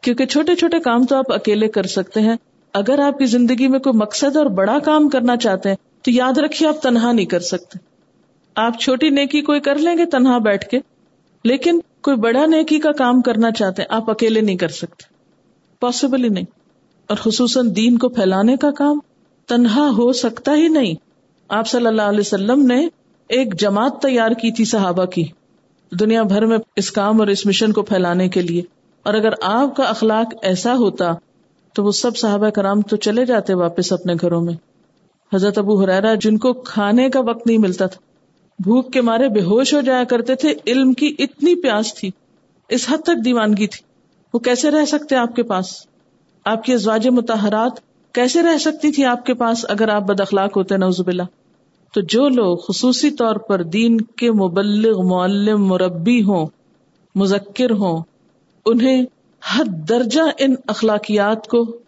[SPEAKER 1] کیونکہ چھوٹے چھوٹے کام تو آپ اکیلے کر سکتے ہیں۔ اگر آپ کی زندگی میں کوئی مقصد اور بڑا کام کرنا چاہتے ہیں، تو یاد رکھیے آپ تنہا نہیں کر سکتے۔ آپ چھوٹی نیکی کوئی کر لیں گے تنہا بیٹھ کے؟ لیکن کوئی بڑا نیکی کا کام کرنا چاہتے ہیں، آپ اکیلے نہیں کر سکتے۔ پاسبل ہی نہیں۔ اور خصوصاً دین کو پھیلانے کا کام تنہا ہو سکتا ہی نہیں۔ آپ صلی اللہ علیہ وسلم نے ایک جماعت تیار کی تھی صحابہ کی، دنیا بھر میں اس کام اور اس مشن کو پھیلانے کے لیے۔ اور اگر آپ کا اخلاق ایسا ہوتا تو وہ سب صحابہ کرام تو چلے جاتے واپس اپنے گھروں میں۔ حضرت ابو حرارا جن کو کھانے کا وقت نہیں ملتا تھا بھوک کے مارے بے ہوش ہو جایا کرتے تھے، علم کی اتنی پیاس تھی، اس حد تک دیوانگی تھی۔ وہ کیسے رہ سکتے آپ کے پاس؟ آپ کی ازواج متحرات کیسے رہ سکتی تھی آپ کے پاس اگر آپ بد اخلاق ہوتے نوزب اللہ تو جو لوگ خصوصی طور پر دین کے مبلغ، معلم، مربی ہوں، مذکر ہوں، انہیں ہر درجہ ان اخلاقیات کو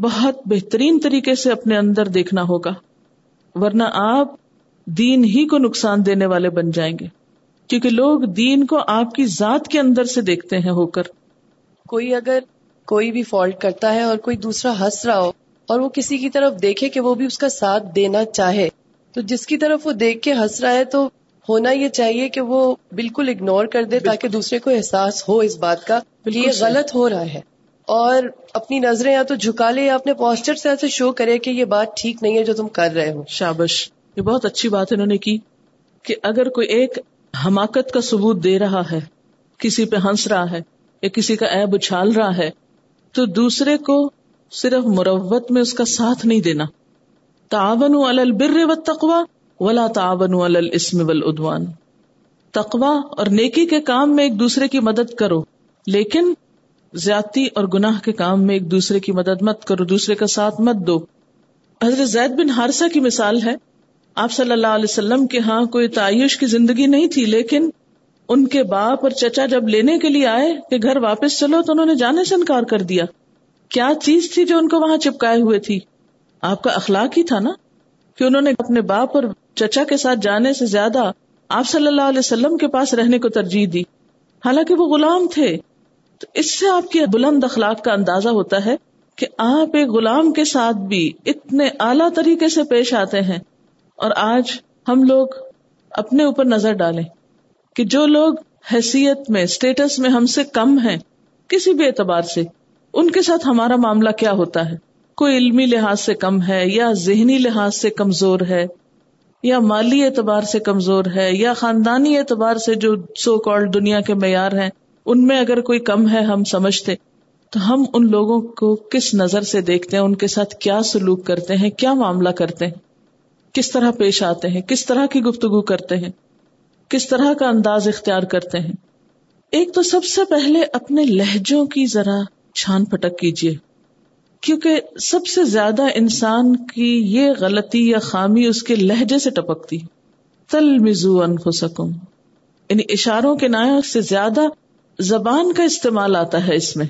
[SPEAKER 1] بہت بہترین طریقے سے اپنے اندر دیکھنا ہوگا۔ ورنہ آپ دین ہی کو نقصان دینے والے بن جائیں گے۔ کیونکہ لوگ دین کو آپ کی ذات کے اندر سے دیکھتے ہیں ہو کر۔
[SPEAKER 2] کوئی اگر کوئی بھی فالٹ کرتا ہے اور کوئی دوسرا ہنس رہا ہو اور وہ کسی کی طرف دیکھے کہ وہ بھی اس کا ساتھ دینا چاہے تو جس کی طرف وہ دیکھ کے ہنس رہا ہے تو ہونا یہ چاہیے کہ وہ بالکل اگنور کر دے تاکہ دوسرے کو احساس ہو اس بات کا کہ یہ غلط ہو رہا ہے۔ اور اپنی نظریں یا تو جھکا لے یا اپنے پوسچر سے ایسے شو کرے کہ یہ بات ٹھیک نہیں ہے جو تم کر رہے ہو۔
[SPEAKER 1] شابش۔ یہ بہت اچھی بات انہوں نے کی کہ اگر کوئی ایک حماقت کا ثبوت دے رہا ہے، کسی پہ ہنس رہا ہے یا کسی کا ایب اچھال رہا ہے، تو دوسرے کو صرف مروت میں اس کا ساتھ نہیں دینا۔ تعاون البر و تقوا ولا تعاون الاسم والعدوان۔ تقوا اور نیکی کے کام میں ایک دوسرے کی مدد کرو، لیکن زیادتی اور گناہ کے کام میں ایک دوسرے کی مدد مت کرو، دوسرے کا ساتھ مت دو۔ حضرت زید بن ہارسا کی مثال ہے۔ آپ صلی اللہ علیہ وسلم کے ہاں کوئی تعیش کی زندگی نہیں تھی، لیکن ان کے باپ اور چچا جب لینے کے لیے آئے کہ گھر واپس چلو تو انہوں نے جانے سے انکار کر دیا۔ کیا چیز تھی جو ان کو وہاں چپکائے ہوئے تھی؟ آپ کا اخلاق ہی تھا نا کہ انہوں نے اپنے باپ اور چچا کے ساتھ جانے سے زیادہ آپ صلی اللہ علیہ وسلم کے پاس رہنے کو ترجیح دی۔ حالانکہ وہ غلام تھے۔ تو اس سے آپ کی بلند اخلاق کا اندازہ ہوتا ہے کہ آپ ایک غلام کے ساتھ بھی اتنے اعلیٰ طریقے سے پیش آتے ہیں۔ اور آج ہم لوگ اپنے اوپر نظر ڈالیں کہ جو لوگ حیثیت میں اسٹیٹس میں ہم سے کم ہیں، کسی بھی اعتبار سے، ان کے ساتھ ہمارا معاملہ کیا ہوتا ہے؟ کوئی علمی لحاظ سے کم ہے یا ذہنی لحاظ سے کمزور ہے، یا مالی اعتبار سے کمزور ہے، یا خاندانی اعتبار سے جو سو کال دنیا کے معیار ہیں، ان میں اگر کوئی کم ہے ہم سمجھتے، تو ہم ان لوگوں کو کس نظر سے دیکھتے ہیں؟ ان کے ساتھ کیا سلوک کرتے ہیں؟ کیا معاملہ کرتے ہیں؟ کس طرح پیش آتے ہیں؟ کس طرح کی گفتگو کرتے ہیں؟ کس طرح کا انداز اختیار کرتے ہیں؟ ایک تو سب سے پہلے اپنے لہجوں کی ذرا چھان پٹک کیجیے، کیونکہ سب سے زیادہ انسان کی یہ غلطی یا خامی اس کے لہجے سے ٹپکتی تل مزو انفسکم یعنی اشاروں کے نائ سے زیادہ زبان کا استعمال آتا ہے اس میں۔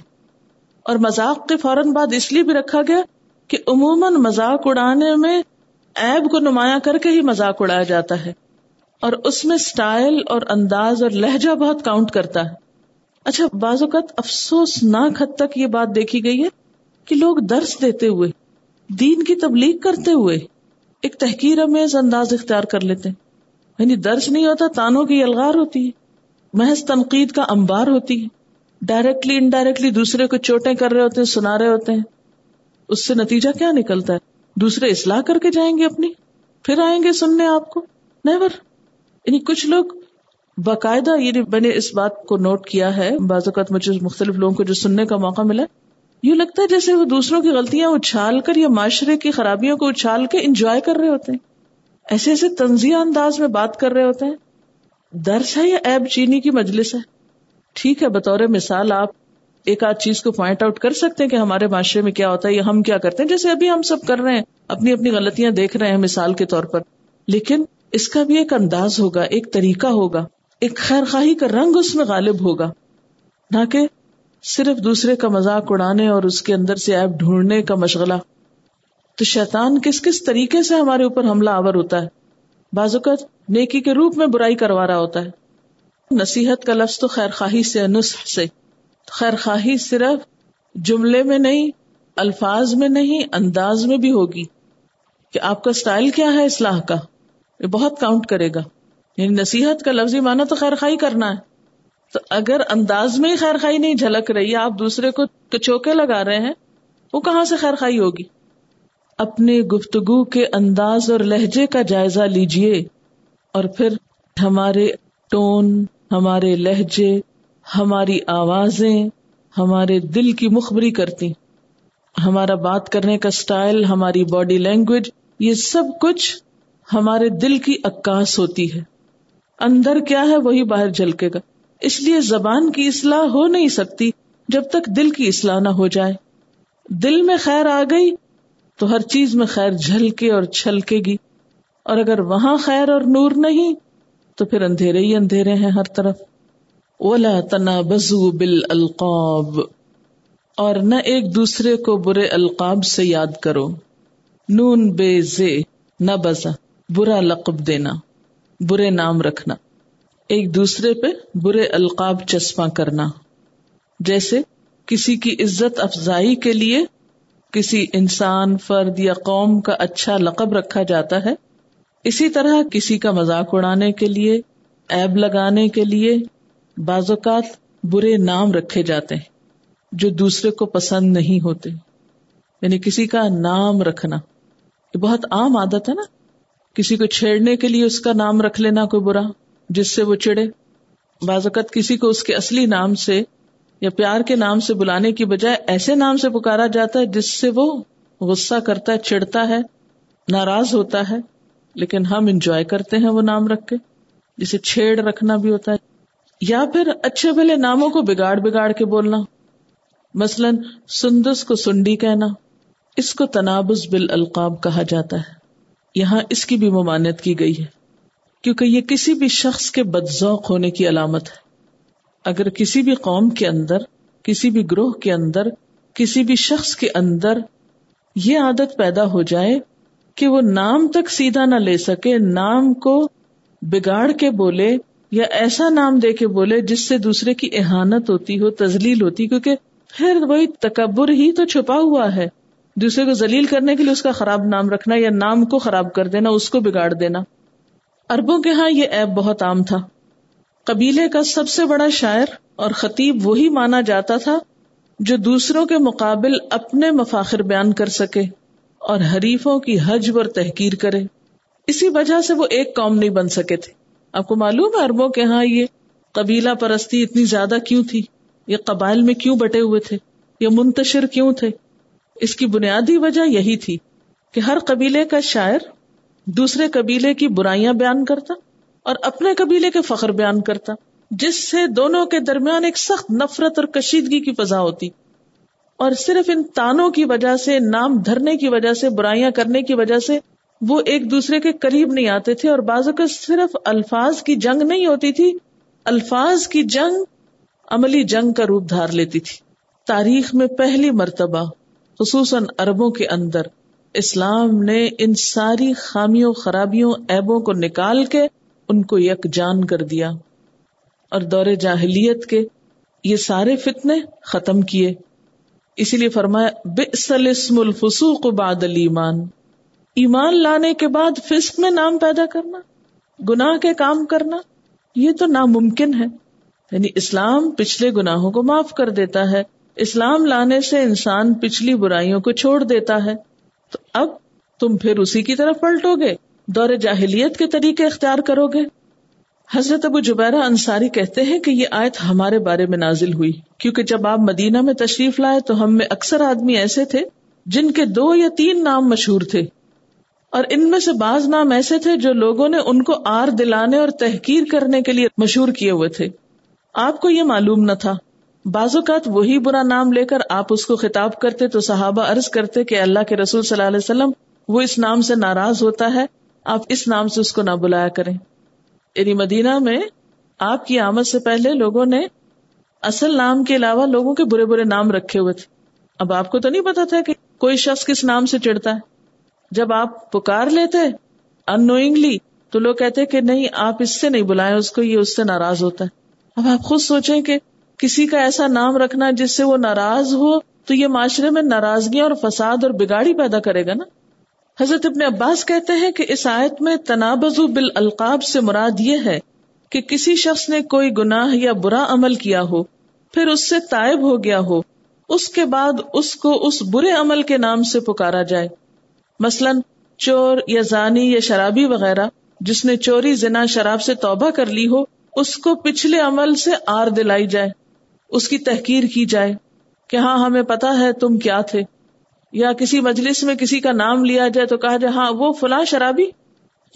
[SPEAKER 1] اور مذاق کے فوراً بعد اس لیے بھی رکھا گیا کہ عموماً مذاق اڑانے میں ایب کو نمایاں کر کے ہی مذاق اڑایا جاتا ہے اور اس میں اسٹائل اور انداز اور لہجہ بہت کاؤنٹ کرتا ہے۔ اچھا بعض اوقات افسوس ناک حد تک یہ بات دیکھی گئی ہے کہ لوگ درس دیتے ہوئے، دین کی تبلیغ کرتے ہوئے ایک تحقیر امیز انداز اختیار کر لیتے ہیں۔ یعنی درس نہیں ہوتا، تانوں کی الغار ہوتی ہے۔ محض تنقید کا امبار ہوتی ہے۔ ڈائریکٹلی، انڈائریکٹلی دوسرے کو چوٹیں کر رہے ہوتے ہیں، سنا رہے ہوتے ہیں۔ اس سے نتیجہ کیا نکلتا ہے؟ دوسرے اصلاح کر کے جائیں گے اپنی۔ پھر آئیں گے سننے آپ کو۔ نیور یعنی کچھ لوگ باقاعدہ یعنی میں نے اس بات کو نوٹ کیا ہے، بعض اوقات مجھے مختلف لوگوں کو جو سننے کا موقع ملا، یوں لگتا ہے جیسے وہ دوسروں کی غلطیاں اچھال کر یا معاشرے کی خرابیوں کو اچھال کے انجوائے کر رہے ہوتے ہیں۔ ایسے ایسے تنزیہ انداز میں بات کر رہے ہوتے ہیں۔ درس ہے یا ایب چینی کی مجلس ہے؟ ٹھیک ہے، بطور مثال آپ ایک آدھ چیز کو پوائنٹ آؤٹ کر سکتے ہیں کہ ہمارے معاشرے میں کیا ہوتا ہے یا ہم کیا کرتے ہیں؟ جیسے ابھی ہم سب کر رہے ہیں، اپنی اپنی غلطیاں دیکھ رہے ہیں مثال کے طور پر۔ لیکن اس کا بھی ایک انداز ہوگا، ایک طریقہ ہوگا، ایک خیر خواہی کا رنگ اس میں غالب ہوگا۔ نہ کہ صرف دوسرے کا مذاق اڑانے اور اس کے اندر سے ایپ ڈھونڈنے کا مشغلہ۔ تو شیطان کس کس طریقے سے ہمارے اوپر حملہ آور ہوتا ہے؟ بعض اوقات نیکی کے روپ میں برائی کروا رہا ہوتا ہے۔ نصیحت کا لفظ تو خیر خواہی سے نسخ سے۔ خیر خواہی صرف جملے میں نہیں، الفاظ میں نہیں، انداز میں بھی ہوگی کہ آپ کا اسٹائل کیا ہے اصلاح کا۔ یہ بہت کاؤنٹ کرے گا۔ یعنی نصیحت کا لفظی مانا تو خیر خائی کرنا ہے۔ تو اگر انداز میں ہی خیر خائی نہیں جھلک رہی، آپ دوسرے کو کچوکے لگا رہے ہیں، وہ کہاں سے خیر خائی ہوگی؟ اپنے گفتگو کے انداز اور لہجے کا جائزہ لیجیے اور پھر ہمارے ٹون، ہمارے لہجے ہماری آوازیں ہمارے دل کی مخبری کرتی ہمارا بات کرنے کا سٹائل، ہماری باڈی لینگویج، یہ سب کچھ ہمارے دل کی عکاس ہوتی ہے۔ اندر کیا ہے وہی باہر جھلکے گا۔ اس لیے زبان کی اصلاح ہو نہیں سکتی جب تک دل کی اصلاح نہ ہو جائے۔ دل میں خیر آ گئی تو ہر چیز میں خیر جھلکے اور چھلکے گی۔ اور اگر وہاں خیر اور نور نہیں تو پھر اندھیرے ہی اندھیرے ہیں ہر طرف۔ اولا تنا بزو بال القاب اور نہ ایک دوسرے کو برے القاب سے یاد کرو۔ نون بے زے، نہ بزا، برا لقب دینا، برے نام رکھنا۔ ایک دوسرے پہ برے القاب چسپاں کرنا۔ جیسے کسی کی عزت افزائی کے لیے کسی انسان، فرد یا قوم کا اچھا لقب رکھا جاتا ہے، اسی طرح کسی کا مذاق اڑانے کے لیے، ایب لگانے کے لیے بعض اوقات برے نام رکھے جاتے ہیں جو دوسرے کو پسند نہیں ہوتے۔ یعنی کسی کا نام رکھنا۔ یہ بہت عام عادت ہے نا۔ کسی کو چھیڑنے کے لیے اس کا نام رکھ لینا کوئی برا، جس سے وہ چڑے بعض اوقات کسی کو اس کے اصلی نام سے یا پیار کے نام سے بلانے کی بجائے ایسے نام سے پکارا جاتا ہے جس سے وہ غصہ کرتا ہے چڑھتا ہے، ناراض ہوتا ہے۔ لیکن ہم انجوائے کرتے ہیں وہ نام رکھ کے۔ جسے چھیڑ رکھنا بھی ہوتا ہے۔ یا پھر اچھے بھلے ناموں کو بگاڑ بگاڑ کے بولنا۔ مثلاً، سندس کو سنڈی کہنا۔ اس کو تنابز بال القاب کہا جاتا ہے۔ یہاں اس کی بھی ممانت کی گئی ہے۔ کیونکہ یہ کسی بھی شخص کے بد ذوق ہونے کی علامت ہے۔ اگر کسی بھی قوم کے اندر، کسی بھی گروہ کے اندر، کسی بھی شخص کے اندر یہ عادت پیدا ہو جائے کہ وہ نام تک سیدھا نہ لے سکے، نام کو بگاڑ کے بولے یا ایسا نام دے کے بولے جس سے دوسرے کی احانت ہوتی ہو تزلیل ہوتی، کیونکہ پھر وہی تکبر ہی تو چھپا ہوا ہے۔ دوسرے کو ذلیل کرنے کے لیے اس کا خراب نام رکھنا یا نام کو خراب کر دینا، اس کو بگاڑ دینا۔ اربوں کے ہاں یہ ایپ بہت عام تھا۔ قبیلے کا سب سے بڑا شاعر اور خطیب وہی مانا جاتا تھا جو دوسروں کے مقابل اپنے مفاخر بیان کر سکے اور حریفوں کی حج اور تحقیر کرے۔ اسی وجہ سے وہ ایک قوم نہیں بن سکے تھے۔ آپ کو معلوم ہے اربوں کے ہاں یہ قبیلہ پرستی اتنی زیادہ کیوں تھی؟ یہ قبائل میں کیوں بٹے ہوئے تھے؟ یہ منتشر کیوں تھے؟ اس کی بنیادی وجہ یہی تھی کہ ہر قبیلے کا شاعر دوسرے قبیلے کی برائیاں بیان کرتا اور اپنے قبیلے کے فخر بیان کرتا، جس سے دونوں کے درمیان ایک سخت نفرت اور کشیدگی کی فضا ہوتی۔ اور صرف ان تانوں کی وجہ سے، نام دھرنے کی وجہ سے، برائیاں کرنے کی وجہ سے وہ ایک دوسرے کے قریب نہیں آتے تھے اور بازو کا صرف الفاظ کی جنگ نہیں ہوتی تھی، الفاظ کی جنگ عملی جنگ کا روپ دھار لیتی تھی۔ تاریخ میں پہلی مرتبہ، خصوصاً اربوں کے اندر، اسلام نے ان ساری خامیوں، خرابیوں ایبوں کو نکال کے ان کو یک جان کر دیا۔ اور دور جاہلیت کے یہ سارے فتنے ختم کیے۔ اسی لیے فرمایا الفسوق بعد الایمان۔ ایمان لانے کے بعد فسق میں نام پیدا کرنا، گناہ کے کام کرنا، یہ تو ناممکن ہے۔ یعنی اسلام پچھلے گناہوں کو معاف کر دیتا ہے۔ اسلام لانے سے انسان پچھلی برائیوں کو چھوڑ دیتا ہے۔ تو اب تم پھر اسی کی طرف پلٹو گے، دور جاہلیت کے طریقے اختیار کرو گے۔ حضرت ابو جبیرہ انصاری کہتے ہیں کہ یہ آیت ہمارے بارے میں نازل ہوئی۔ کیونکہ جب آپ مدینہ میں تشریف لائے تو ہم میں اکثر آدمی ایسے تھے جن کے دو یا تین نام مشہور تھے۔ اور ان میں سے بعض نام ایسے تھے جو لوگوں نے ان کو آر دلانے اور تحقیر کرنے کے لیے مشہور کیے ہوئے تھے۔ آپ کو یہ معلوم نہ تھا۔ بعض اوقات وہی برا نام لے کر آپ اس کو خطاب کرتے تو صحابہ عرض کرتے کہ اللہ کے رسول صلی اللہ علیہ وسلم وہ اس نام سے ناراض ہوتا ہے۔ آپ اس نام سے اس کو نہ بلایا کریں۔ یعنی مدینہ میں آپ کی آمد سے پہلے لوگوں نے اصل نام کے علاوہ لوگوں کے برے برے نام رکھے ہوئے تھے۔ اب آپ کو تو نہیں پتا تھا کہ کوئی شخص کس نام سے چڑھتا ہے۔ جب آپ پکار لیتے ان نوئنگلی تو لوگ کہتے کہ نہیں، آپ اس سے نہیں بلائیں، اس کو یہ اس سے ناراض ہوتا ہے۔ اب آپ خود سوچیں کہ کسی کا ایسا نام رکھنا جس سے وہ ناراض ہو، تو یہ معاشرے میں ناراضگی اور فساد اور بگاڑی پیدا کرے گا نا۔ حضرت ابن عباس کہتے ہیں کہ اس آیت میں تنابز بال القاب سے مراد یہ ہے کہ کسی شخص نے کوئی گناہ یا برا عمل کیا ہو، پھر اس سے تائب ہو گیا ہو، اس کے بعد اس کو اس برے عمل کے نام سے پکارا جائے۔ مثلاً چور یا زانی یا شرابی وغیرہ، جس نے چوری زنا شراب سے توبہ کر لی ہو، اس کو پچھلے عمل سے آر دلائی جائے، اس کی تحقیر کی جائے کہ ہاں ہمیں پتا ہے تم کیا تھے۔ یا کسی مجلس میں کسی کا نام لیا جائے تو کہا جائے ہاں وہ فلاں شرابی۔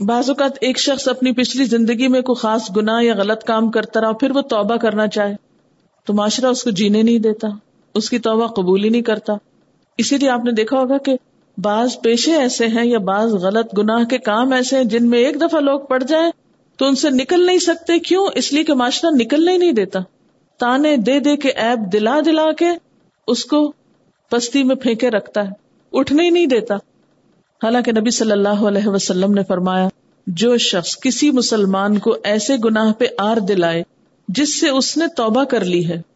[SPEAKER 1] بعض اوقات ایک شخص اپنی پچھلی زندگی میں کوئی خاص گنا یا غلط کام کرتا رہا، پھر وہ توبہ کرنا چاہے۔ تو معاشرہ اس کو جینے نہیں دیتا، اس کی توبہ قبول ہی نہیں کرتا۔ اسی لیے آپ نے دیکھا ہوگا کہ بعض پیشے ایسے ہیں یا بعض غلط گناہ کے کام ایسے ہیں جن میں ایک دفعہ لوگ پڑ جائیں تو ان سے نکل نہیں سکتے، کیوں؟ اس لیے کہ معاشرہ نکلنے ہی نہیں دیتا۔ تانے دے دے کے ایب دلا دلا کے اس کو پستی میں پھینکے رکھتا ہے۔ اٹھنے ہی نہیں دیتا۔ حالانکہ نبی صلی اللہ علیہ وسلم نے فرمایا، جو شخص کسی مسلمان کو ایسے گناہ پہ آر دلائے جس سے اس نے توبہ کر لی ہے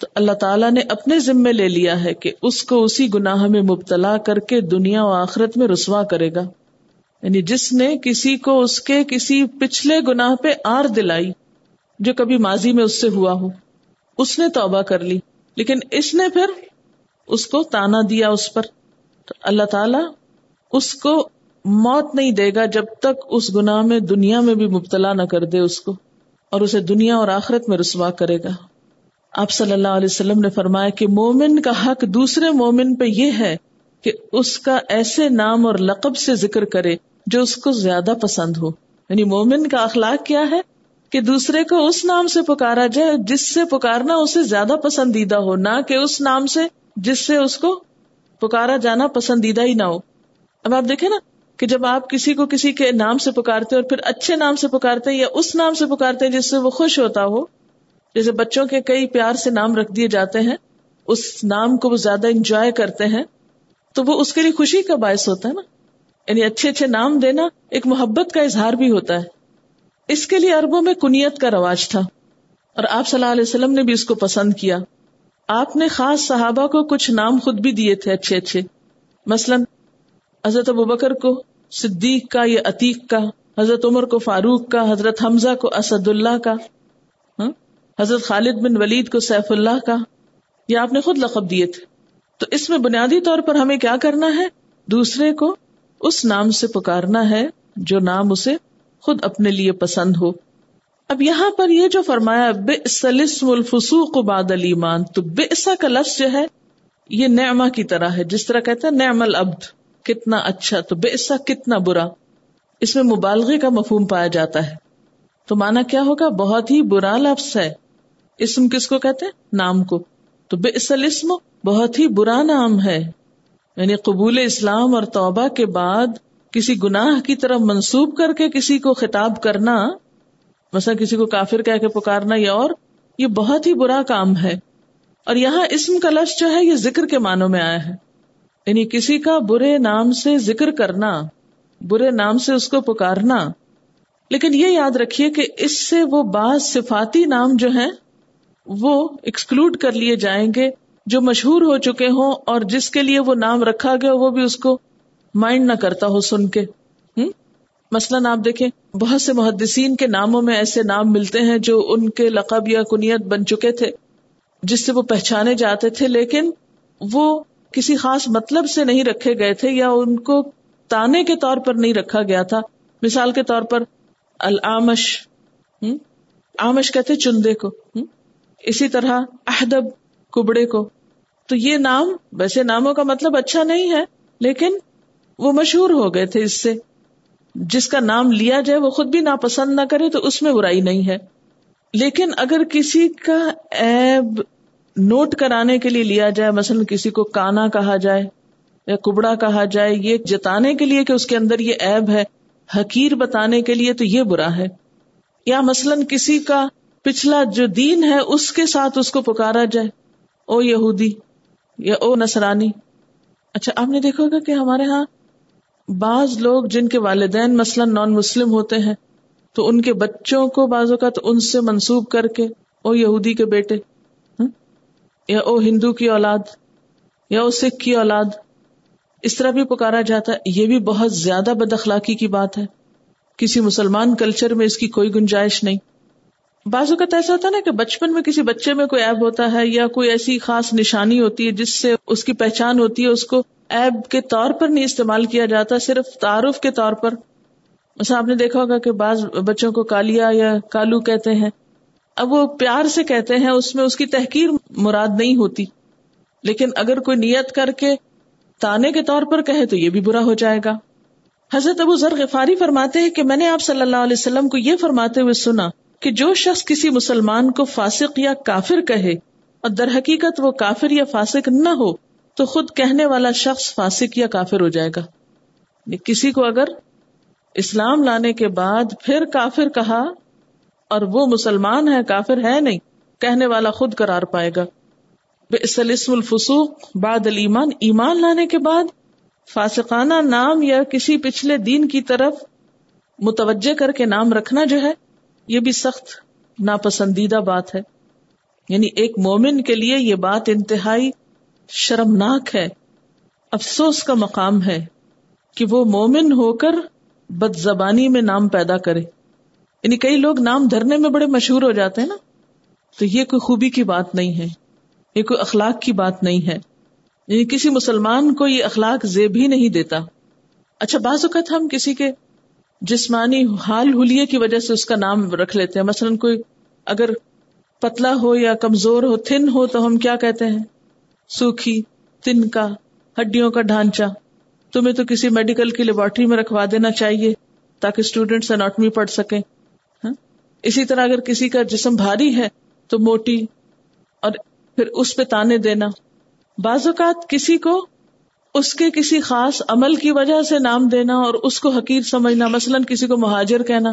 [SPEAKER 1] تو اللہ تعالیٰ نے اپنے ذمے لے لیا ہے کہ اس کو اسی گناہ میں مبتلا کر کے دنیا و آخرت میں رسوا کرے گا۔ یعنی جس نے کسی کو اس کے کسی پچھلے گناہ پہ آر دلائی جو کبھی ماضی میں اس سے ہوا ہو۔ اس نے توبہ کر لی، لیکن اس نے پھر اس کو تانا دیا اس پر۔ تو اللہ تعالی اس کو موت نہیں دے گا جب تک اس گناہ میں دنیا میں بھی مبتلا نہ کر دے اس کو اور اسے دنیا اور آخرت میں رسوا کرے گا۔ آپ صلی اللہ علیہ وسلم نے فرمایا کہ مومن کا حق دوسرے مومن پہ یہ ہے کہ اس کا ایسے نام اور لقب سے ذکر کرے جو اس کو زیادہ پسند ہو۔ یعنی مومن کا اخلاق کیا ہے؟ کہ دوسرے کو اس نام سے پکارا جائے جس سے پکارنا اسے زیادہ پسندیدہ ہو، نہ کہ اس نام سے جس سے اس کو پکارا جانا پسندیدہ ہی نہ ہو۔ اب آپ دیکھیں نا کہ جب آپ کسی کو کسی کے نام سے پکارتے اور پھر اچھے نام سے پکارتے یا اس نام سے پکارتے جس سے وہ خوش ہوتا ہو جیسے بچوں کے کئی پیار سے نام رکھ دیے جاتے ہیں، اس نام کو وہ زیادہ انجوائے کرتے ہیں، تو وہ اس کے لیے خوشی کا باعث ہوتا ہے نا۔ یعنی اچھے اچھے نام دینا ایک محبت کا اظہار بھی ہوتا ہے۔ اس کے لیے اربوں میں کنیت کا رواج تھا۔ اور آپ صلی اللہ علیہ وسلم نے بھی اس کو پسند کیا۔ آپ نے خاص صحابہ کو کچھ نام خود بھی دیے تھے اچھے اچھے۔ مثلاً حضرت ابو بکر کو صدیق کا یا عتیق کا، حضرت عمر کو فاروق کا، حضرت حمزہ کو اسد اللہ کا۔ حضرت خالد بن ولید کو سیف اللہ کا، یہ آپ نے خود لقب دیے تھے۔ تو اس میں بنیادی طور پر ہمیں کیا کرنا ہے؟ دوسرے کو اس نام سے پکارنا ہے جو نام اسے خود اپنے لیے پسند ہو۔ اب یہاں پر یہ جو فرمایا بے سلسم الفسوق باد المان تو بے کا لفظ جو ہے، یہ نعما کی طرح ہے۔ جس طرح کہتے ہیں، نعم العبد، کتنا اچھا تو بے کتنا برا۔ اس میں مبالغے کا مفہوم پایا جاتا ہے۔ تو مانا کیا ہوگا؟ بہت ہی برا لفظ ہے۔ اسم کس کو کہتے ہیں؟ نام کو۔ تو بے اسم بہت ہی برا نام ہے۔ یعنی قبول اسلام اور توبہ کے بعد کسی گناہ کی طرف منسوب کر کے کسی کو خطاب کرنا، مثلا کسی کو کافر کہہ کے پکارنا یا اور، یہ بہت ہی برا کام ہے۔ اور یہاں اسم کا لفظ جو ہے، یہ ذکر کے معنوں میں آیا ہے۔ یعنی کسی کا برے نام سے ذکر کرنا، برے نام سے اس کو پکارنا۔ لیکن یہ یاد رکھیے کہ اس سے وہ بعض صفاتی نام جو ہیں وہ ایکسکلوڈ کر لیے جائیں گے جو مشہور ہو چکے ہوں اور جس کے لیے وہ نام رکھا گیا وہ بھی اس کو مائنڈ نہ کرتا ہو سن کے۔ مثلاً آپ دیکھیں، بہت سے محدثین کے ناموں میں ایسے نام ملتے ہیں جو ان کے لقب یا کنیت بن چکے تھے، جس سے وہ پہچانے جاتے تھے، لیکن وہ کسی خاص مطلب سے نہیں رکھے گئے تھے یا ان کو تانے کے طور پر نہیں رکھا گیا تھا۔ مثال کے طور پر الامش آمش کہتے چندے کو۔ اسی طرح احدب کبڑے کو۔ تو یہ نام، ویسے ناموں کا مطلب اچھا نہیں ہے، لیکن وہ مشہور ہو گئے تھے اس سے۔ جس کا نام لیا جائے، وہ خود بھی ناپسند نہ کرے تو اس میں برائی نہیں ہے۔ لیکن اگر کسی کا ایب نوٹ کرانے کے لیے لیا جائے، مثلا کسی کو کانا کہا جائے یا کبڑا کہا جائے، یہ جتانے کے لیے کہ اس کے اندر یہ ایب ہے، حقیر بتانے کے لیے تو یہ برا ہے۔ یا مثلاً کسی کا پچھلا جو دین ہے، اس کے ساتھ اس کو پکارا جائے۔ او یہودی یا او نسرانی اچھا آپ نے دیکھا ہوگا کہ ہمارے ہاں بعض لوگ جن کے والدین مثلاً نان مسلم ہوتے ہیں، تو ان کے بچوں کو بعض اوقات ان سے منسوب کر کے او یہودی کے بیٹے ہاں، یا او ہندو کی اولاد، یا او سکھ کی اولاد، اس طرح بھی پکارا جاتا ہے۔ یہ بھی بہت زیادہ بد اخلاقی کی بات ہے۔ کسی مسلمان کلچر میں اس کی کوئی گنجائش نہیں۔ بعض اوقات ایسا ہوتا ہے نا کہ بچپن میں کسی بچے میں کوئی ایب ہوتا ہے یا کوئی ایسی خاص نشانی ہوتی ہے جس سے اس کی پہچان ہوتی ہے، اس کو ایب کے طور پر نہیں استعمال کیا جاتا، صرف تعارف کے طور پر۔ آپ نے دیکھا ہوگا کہ بعض بچوں کو کالیا یا کالو کہتے ہیں۔ اب وہ پیار سے کہتے ہیں، اس میں اس کی تحقیر مراد نہیں ہوتی۔ لیکن اگر کوئی نیت کر کے تانے کے طور پر کہے تو یہ بھی برا ہو جائے گا۔ حضرت ابو ذر غفاری فرماتے ہیں کہ میں نے آپ صلی اللہ علیہ وسلم کو یہ فرماتے ہوئے سنا کہ جو شخص کسی مسلمان کو فاسق یا کافر کہے اور در حقیقت وہ کافر یا فاسق نہ ہو، تو خود کہنے والا شخص فاسق یا کافر ہو جائے گا۔ یعنی کسی کو اگر اسلام لانے کے بعد پھر کافر کہا اور وہ مسلمان ہے، کافر ہے نہیں، کہنے والا خود قرار پائے گا۔ اسم الفسوق بعد المان ایمان لانے کے بعد فاسقانہ نام یا کسی پچھلے دین کی طرف متوجہ کر کے نام رکھنا جو ہے یہ بھی سخت ناپسندیدہ بات ہے۔ یعنی ایک مومن کے لیے یہ بات انتہائی شرمناک ہے۔ افسوس کا مقام ہے کہ وہ مومن ہو کر بد زبانی میں نام پیدا کرے۔ یعنی کئی لوگ نام دھرنے میں بڑے مشہور ہو جاتے ہیں نا۔ تو یہ کوئی خوبی کی بات نہیں ہے۔ یہ کوئی اخلاق کی بات نہیں ہے۔ یعنی کسی مسلمان کو یہ اخلاق زیب ہی نہیں دیتا۔ اچھا بعض اوقات ہم کسی کے جسمانی حال حلیے کی وجہ سے اس کا نام رکھ لیتے ہیں۔ مثلاً کوئی اگر پتلا ہو یا کمزور ہو، تھن ہو تو ہم کیا کہتے ہیں؟ سوکھی تن کا ہڈیوں کا ڈھانچہ۔ تمہیں تو کسی میڈیکل کی لیبورٹری میں رکھوا دینا چاہیے تاکہ اسٹوڈینٹس اناٹمی پڑھ سکیں۔ ہاں؟ اسی طرح اگر کسی کا جسم بھاری ہے تو موٹی اور پھر اس پہ تانے دینا۔ بعض اوقات کسی کو اس کے کسی خاص عمل کی وجہ سے نام دینا اور اس کو حقیر سمجھنا، مثلاً کسی کو مہاجر کہنا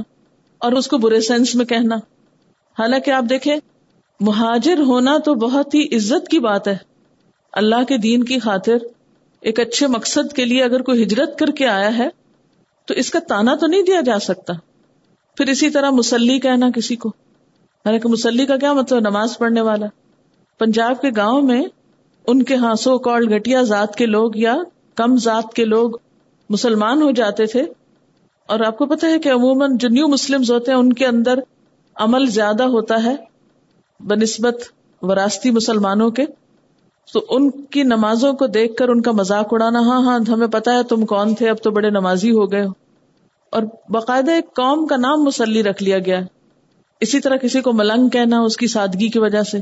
[SPEAKER 1] اور اس کو برے سینس میں کہنا۔ حالانکہ آپ دیکھیں، مہاجر ہونا تو بہت ہی عزت کی بات ہے۔ اللہ کے دین کی خاطر ایک اچھے مقصد کے لیے اگر کوئی ہجرت کر کے آیا ہے، تو اس کا تانا تو نہیں دیا جا سکتا۔ پھر اسی طرح مسلی کہنا کسی کو۔ حالانکہ مسلی کا کیا مطلب؟ نماز پڑھنے والا۔ پنجاب کے گاؤں میں ان کے ہاں سو کال گٹیا ذات کے لوگ یا کم ذات کے لوگ مسلمان ہو جاتے تھے۔ اور آپ کو پتا ہے کہ عموماً جو نیو مسلم ہوتے ہیں، ان کے اندر عمل زیادہ ہوتا ہے بنسبت وراستی مسلمانوں کے۔ تو ان کی نمازوں کو دیکھ کر ان کا مذاق اڑانا ہاں ہاں ہمیں پتا ہے تم کون تھے، اب تو بڑے نمازی ہو گئے ہو۔ اور باقاعدہ ایک قوم کا نام مسلی رکھ لیا گیا۔ اسی طرح کسی کو ملنگ کہنا، اس کی سادگی کی وجہ سے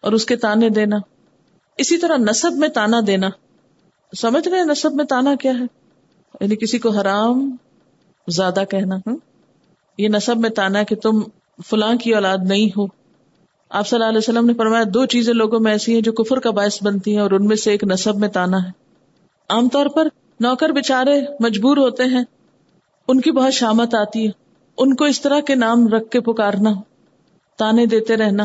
[SPEAKER 1] اور اس کے تانے دینا۔ اسی طرح نصب میں تانا دینا۔ سمجھ رہے نصب میں تانا کیا ہے؟ یعنی کسی کو حرام زیادہ کہنا۔ یہ نصب میں تانا کہ تم فلاں کی اولاد نہیں ہو۔ آپ صلی اللہ علیہ وسلم نے فرمایا، دو چیزیں لوگوں میں ایسی ہیں جو کفر کا باعث بنتی ہیں اور ان میں سے ایک نصب میں تانا ہے۔ عام طور پر نوکر بےچارے مجبور ہوتے ہیں۔ ان کی بہت شامت آتی ہے۔ ان کو اس طرح کے نام رکھ کے پکارنا۔ تانے دیتے رہنا۔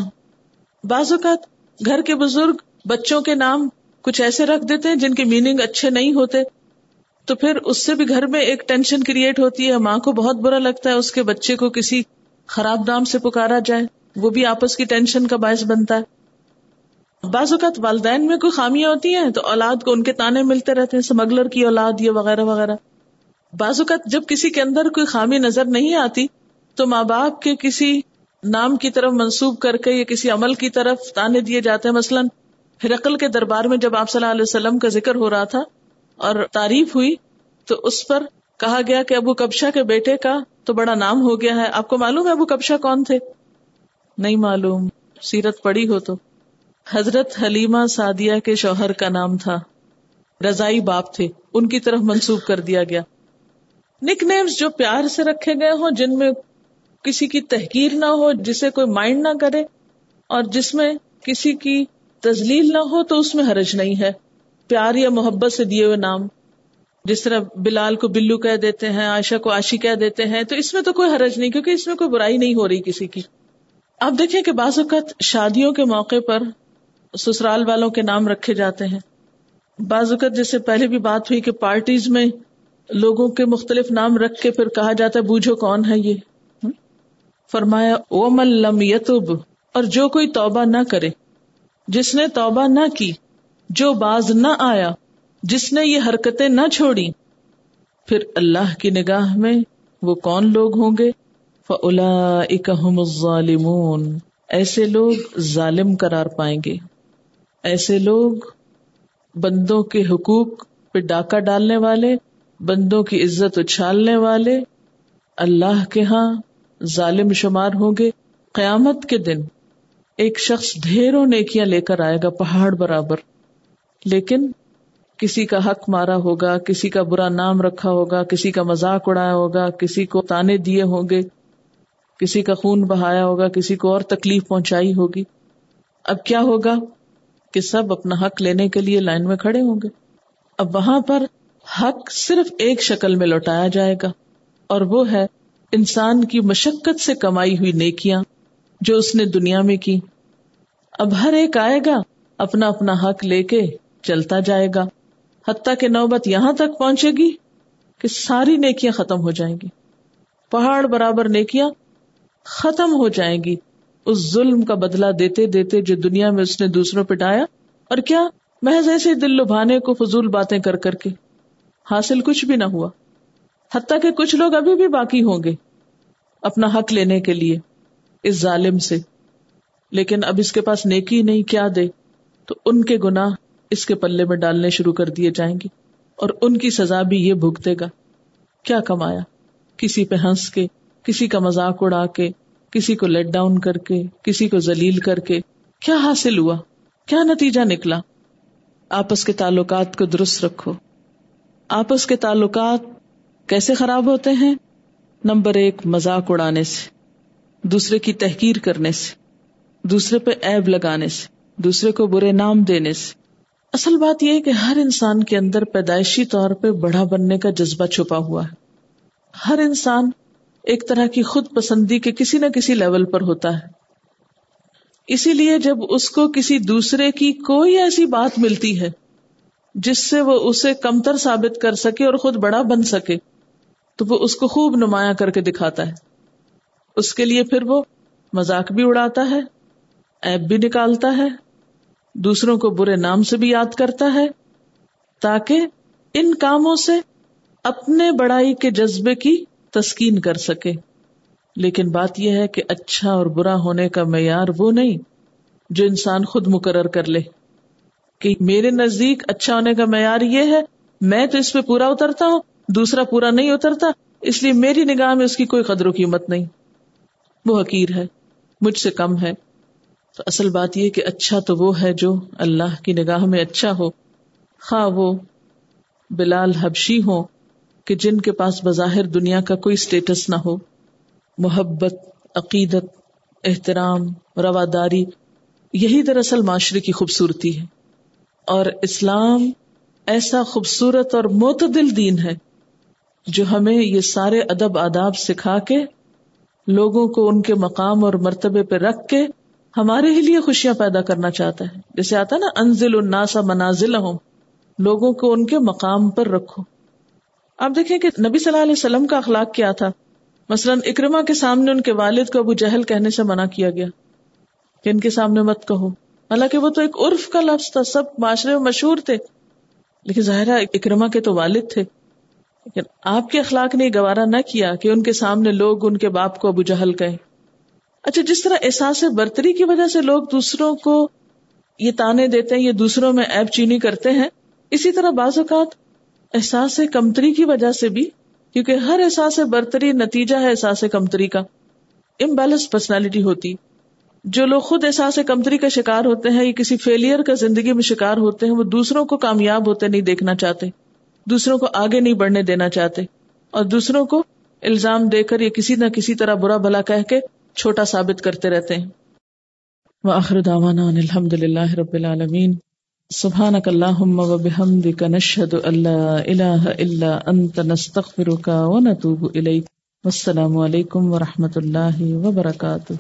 [SPEAKER 1] بعض اوقات گھر کے بزرگ بچوں کے نام کچھ ایسے رکھ دیتے ہیں جن کے میننگ اچھے نہیں ہوتے، تو پھر اس سے بھی گھر میں ایک ٹینشن کریٹ ہوتی ہے، ماں کو بہت برا لگتا ہے، اس کے بچے کو کسی خراب نام سے پکارا جائے، وہ بھی آپس کی ٹینشن کا باعث بنتا ہے۔ بعض اوقات والدین میں کوئی خامیاں ہوتی ہیں تو اولاد کو ان کے تانے ملتے رہتے ہیں سمگلر کی اولاد یا وغیرہ وغیرہ۔ بعض اوقات جب کسی کے اندر کوئی خامی نظر نہیں آتی تو ماں باپ کے کسی نام کی طرف منسوب کر کے یا کسی عمل کی طرف تانے دیے جاتے ہیں۔ مثلاً ہرقل کے دربار میں جب آپ صلی اللہ علیہ وسلم کا ذکر ہو رہا تھا اور تعریف ہوئی، تو اس پر کہا گیا کہ ابو کبشا کے بیٹے کا تو بڑا نام ہو گیا ہے۔ آپ کو معلوم ہے ابو کبشا کون تھے؟ نہیں معلوم۔ سیرت پڑی ہو تو۔ حضرت حلیمہ سعدیہ کے شوہر کا نام تھا۔ رضائی باپ تھے۔ ان کی طرف منسوخ کر دیا گیا۔ نک نیمز جو پیار سے رکھے گئے ہوں، جن میں کسی کی تحقیر نہ ہو، جسے کوئی مائنڈ نہ کرے اور جس میں کسی کی تزلیل نہ ہو تو اس میں حرج نہیں ہے۔ پیار یا محبت سے دیے ہوئے نام۔ جس طرح بلال کو بلو کہہ دیتے ہیں، عائشہ کو آشی کہہ دیتے ہیں، تو اس میں تو کوئی حرج نہیں، کیونکہ اس میں کوئی برائی نہیں ہو رہی کسی کی۔ آپ دیکھیں کہ بعض اوقات شادیوں کے موقع پر سسرال والوں کے نام رکھے جاتے ہیں۔ بعض اوقات جیسے پہلے بھی بات ہوئی کہ پارٹیز میں لوگوں کے مختلف نام رکھ کے پھر کہا جاتا ہے، بوجھو کون ہے یہ؟ فرمایا او ملم یتب اور جو کوئی توبہ نہ کرے۔ جس نے توبہ نہ کی، جو باز نہ آیا، جس نے یہ حرکتیں نہ چھوڑی۔ پھر اللہ کی نگاہ میں وہ کون لوگ ہوں گے؟ فلا اکم ایسے لوگ ظالم قرار پائیں گے۔ ایسے لوگ بندوں کے حقوق پہ ڈاکہ ڈالنے والے، بندوں کی عزت اچھالنے والے اللہ کے ہاں ظالم شمار ہوں گے۔ قیامت کے دن ایک شخص ڈھیروں نیکیاں لے کر آئے گا پہاڑ برابر۔ لیکن کسی کا حق مارا ہوگا، کسی کا برا نام رکھا ہوگا، کسی کا مذاق اڑایا ہوگا، کسی کو تانے دیے ہوں گے، کسی کا خون بہایا ہوگا، کسی کو اور تکلیف پہنچائی ہوگی۔ اب کیا ہوگا کہ سب اپنا حق لینے کے لیے لائن میں کھڑے ہوں گے۔ اب وہاں پر حق صرف ایک شکل میں لوٹایا جائے گا اور وہ ہے انسان کی مشقت سے کمائی ہوئی نیکیاں۔ جو اس نے دنیا میں کی۔ اب ہر ایک آئے گا، اپنا اپنا حق لے کے چلتا جائے گا۔ حتیٰ کہ نوبت یہاں تک پہنچے گی کہ ساری نیکیاں ختم ہو جائیں گی۔ پہاڑ برابر نیکیاں ختم ہو جائیں گی۔ اس ظلم کا بدلہ دیتے دیتے جو دنیا میں اس نے دوسروں پہ ڈایا اور کیا محض ایسے دل لبھانے کو فضول باتیں کر کر کے حاصل کچھ بھی نہ ہوا۔ حتیٰ کہ کچھ لوگ ابھی بھی باقی ہوں گے اپنا حق لینے کے لیے۔ اس ظالم سے۔ لیکن اب اس کے پاس نیکی نہیں کیا دے، تو ان کے گناہ اس کے پلے میں ڈالنے شروع کر دیے جائیں گے، اور ان کی سزا بھی یہ بھگتے گا۔ کیا کمایا؟ کسی پہ ہنس کے، کسی کا مذاق اڑا کے، کسی کو لیٹ ڈاؤن کر کے، کسی کو ذلیل کر کے۔ کیا حاصل ہوا؟ کیا نتیجہ نکلا؟ آپس کے تعلقات کو درست رکھو۔ آپس کے تعلقات کیسے خراب ہوتے ہیں؟ نمبر ایک، مذاق اڑانے سے۔ دوسرے کی تحقیر کرنے سے، دوسرے پہ ایب لگانے سے، دوسرے کو برے نام دینے سے۔ اصل بات یہ ہے کہ ہر انسان کے اندر پیدائشی طور پہ بڑا بننے کا جذبہ چھپا ہوا ہے۔ ہر انسان ایک طرح کی خود پسندی کے کسی نہ کسی لیول پر ہوتا ہے۔ اسی لیے جب اس کو کسی دوسرے کی کوئی ایسی بات ملتی ہے، جس سے وہ اسے کمتر ثابت کر سکے اور خود بڑا بن سکے، تو وہ اس کو خوب نمایاں کر کے دکھاتا ہے۔ اس کے لیے پھر وہ مذاق بھی اڑاتا ہے ایپ بھی نکالتا ہے، دوسروں کو برے نام سے بھی یاد کرتا ہے، تاکہ ان کاموں سے اپنے بڑائی کے جذبے کی تسکین کر سکے۔ لیکن بات یہ ہے کہ اچھا اور برا ہونے کا معیار وہ نہیں جو انسان خود مقرر کر لے۔ کہ میرے نزدیک اچھا ہونے کا معیار یہ ہے، میں تو اس پہ پورا اترتا ہوں، دوسرا پورا نہیں اترتا، اس لیے میری نگاہ میں اس کی کوئی قدر و قیمت نہیں۔ وہ حقیر ہے، مجھ سے کم ہے۔ تو اصل بات یہ کہ اچھا تو وہ ہے جو اللہ کی نگاہ میں اچھا ہو۔ خواہ وہ بلال حبشی ہو کہ جن کے پاس بظاہر دنیا کا کوئی اسٹیٹس نہ ہو۔ محبت، عقیدت، احترام، رواداری، یہی دراصل معاشرے کی خوبصورتی ہے۔ اور اسلام ایسا خوبصورت اور معتدل دین ہے جو ہمیں یہ سارے ادب آداب سکھا کے لوگوں کو ان کے مقام اور مرتبے پہ رکھ کے ہمارے ہی لیے خوشیاں پیدا کرنا چاہتا ہے۔ جیسے آتا نا، انزل الناسا منازل ہوں لوگوں کو ان کے مقام پر رکھو۔ آپ دیکھیں کہ نبی صلی اللہ علیہ وسلم کا اخلاق کیا تھا۔ مثلاً اکرما کے سامنے ان کے والد کو ابو جہل کہنے سے منع کیا گیا کہ ان کے سامنے مت کہو۔ حالانکہ وہ تو ایک عرف کا لفظ تھا، سب معاشرے میں مشہور تھے۔ لیکن ظاہرہ اکرما کے تو والد تھے۔ لیکن آپ کے اخلاق نے گوارا نہ کیا کہ ان کے سامنے لوگ ان کے باپ کو ابو جہل کہیں۔ اچھا جس طرح احساس برتری کی وجہ سے لوگ دوسروں کو یہ تانے دیتے ہیں، یہ دوسروں میں ایب چینی کرتے ہیں، اسی طرح بعض اوقات احساس کمتری کی وجہ سے بھی، کیونکہ ہر احساس برتری نتیجہ ہے احساس کمتری کا۔ امبیلنس پرسنالٹی ہوتی۔ جو لوگ خود احساس کمتری کا شکار ہوتے ہیں، یا کسی فیلئر کا زندگی میں شکار ہوتے ہیں، وہ دوسروں کو کامیاب ہوتے نہیں دیکھنا چاہتے۔ دوسروں کو آگے نہیں بڑھنے دینا چاہتے اور دوسروں کو الزام دے کر یا کسی نہ کسی طرح برا بھلا کہہ کے چھوٹا ثابت کرتے رہتے ہیں۔ وآخر دعوانا ان الحمد للہ رب العالمین۔ سبحانک اللہم و بحمدک نشہد اللہ الہ الا انت نستغفرک و نتوب الیک۔ والسلام علیکم ورحمۃ اللہ وبرکاتہ۔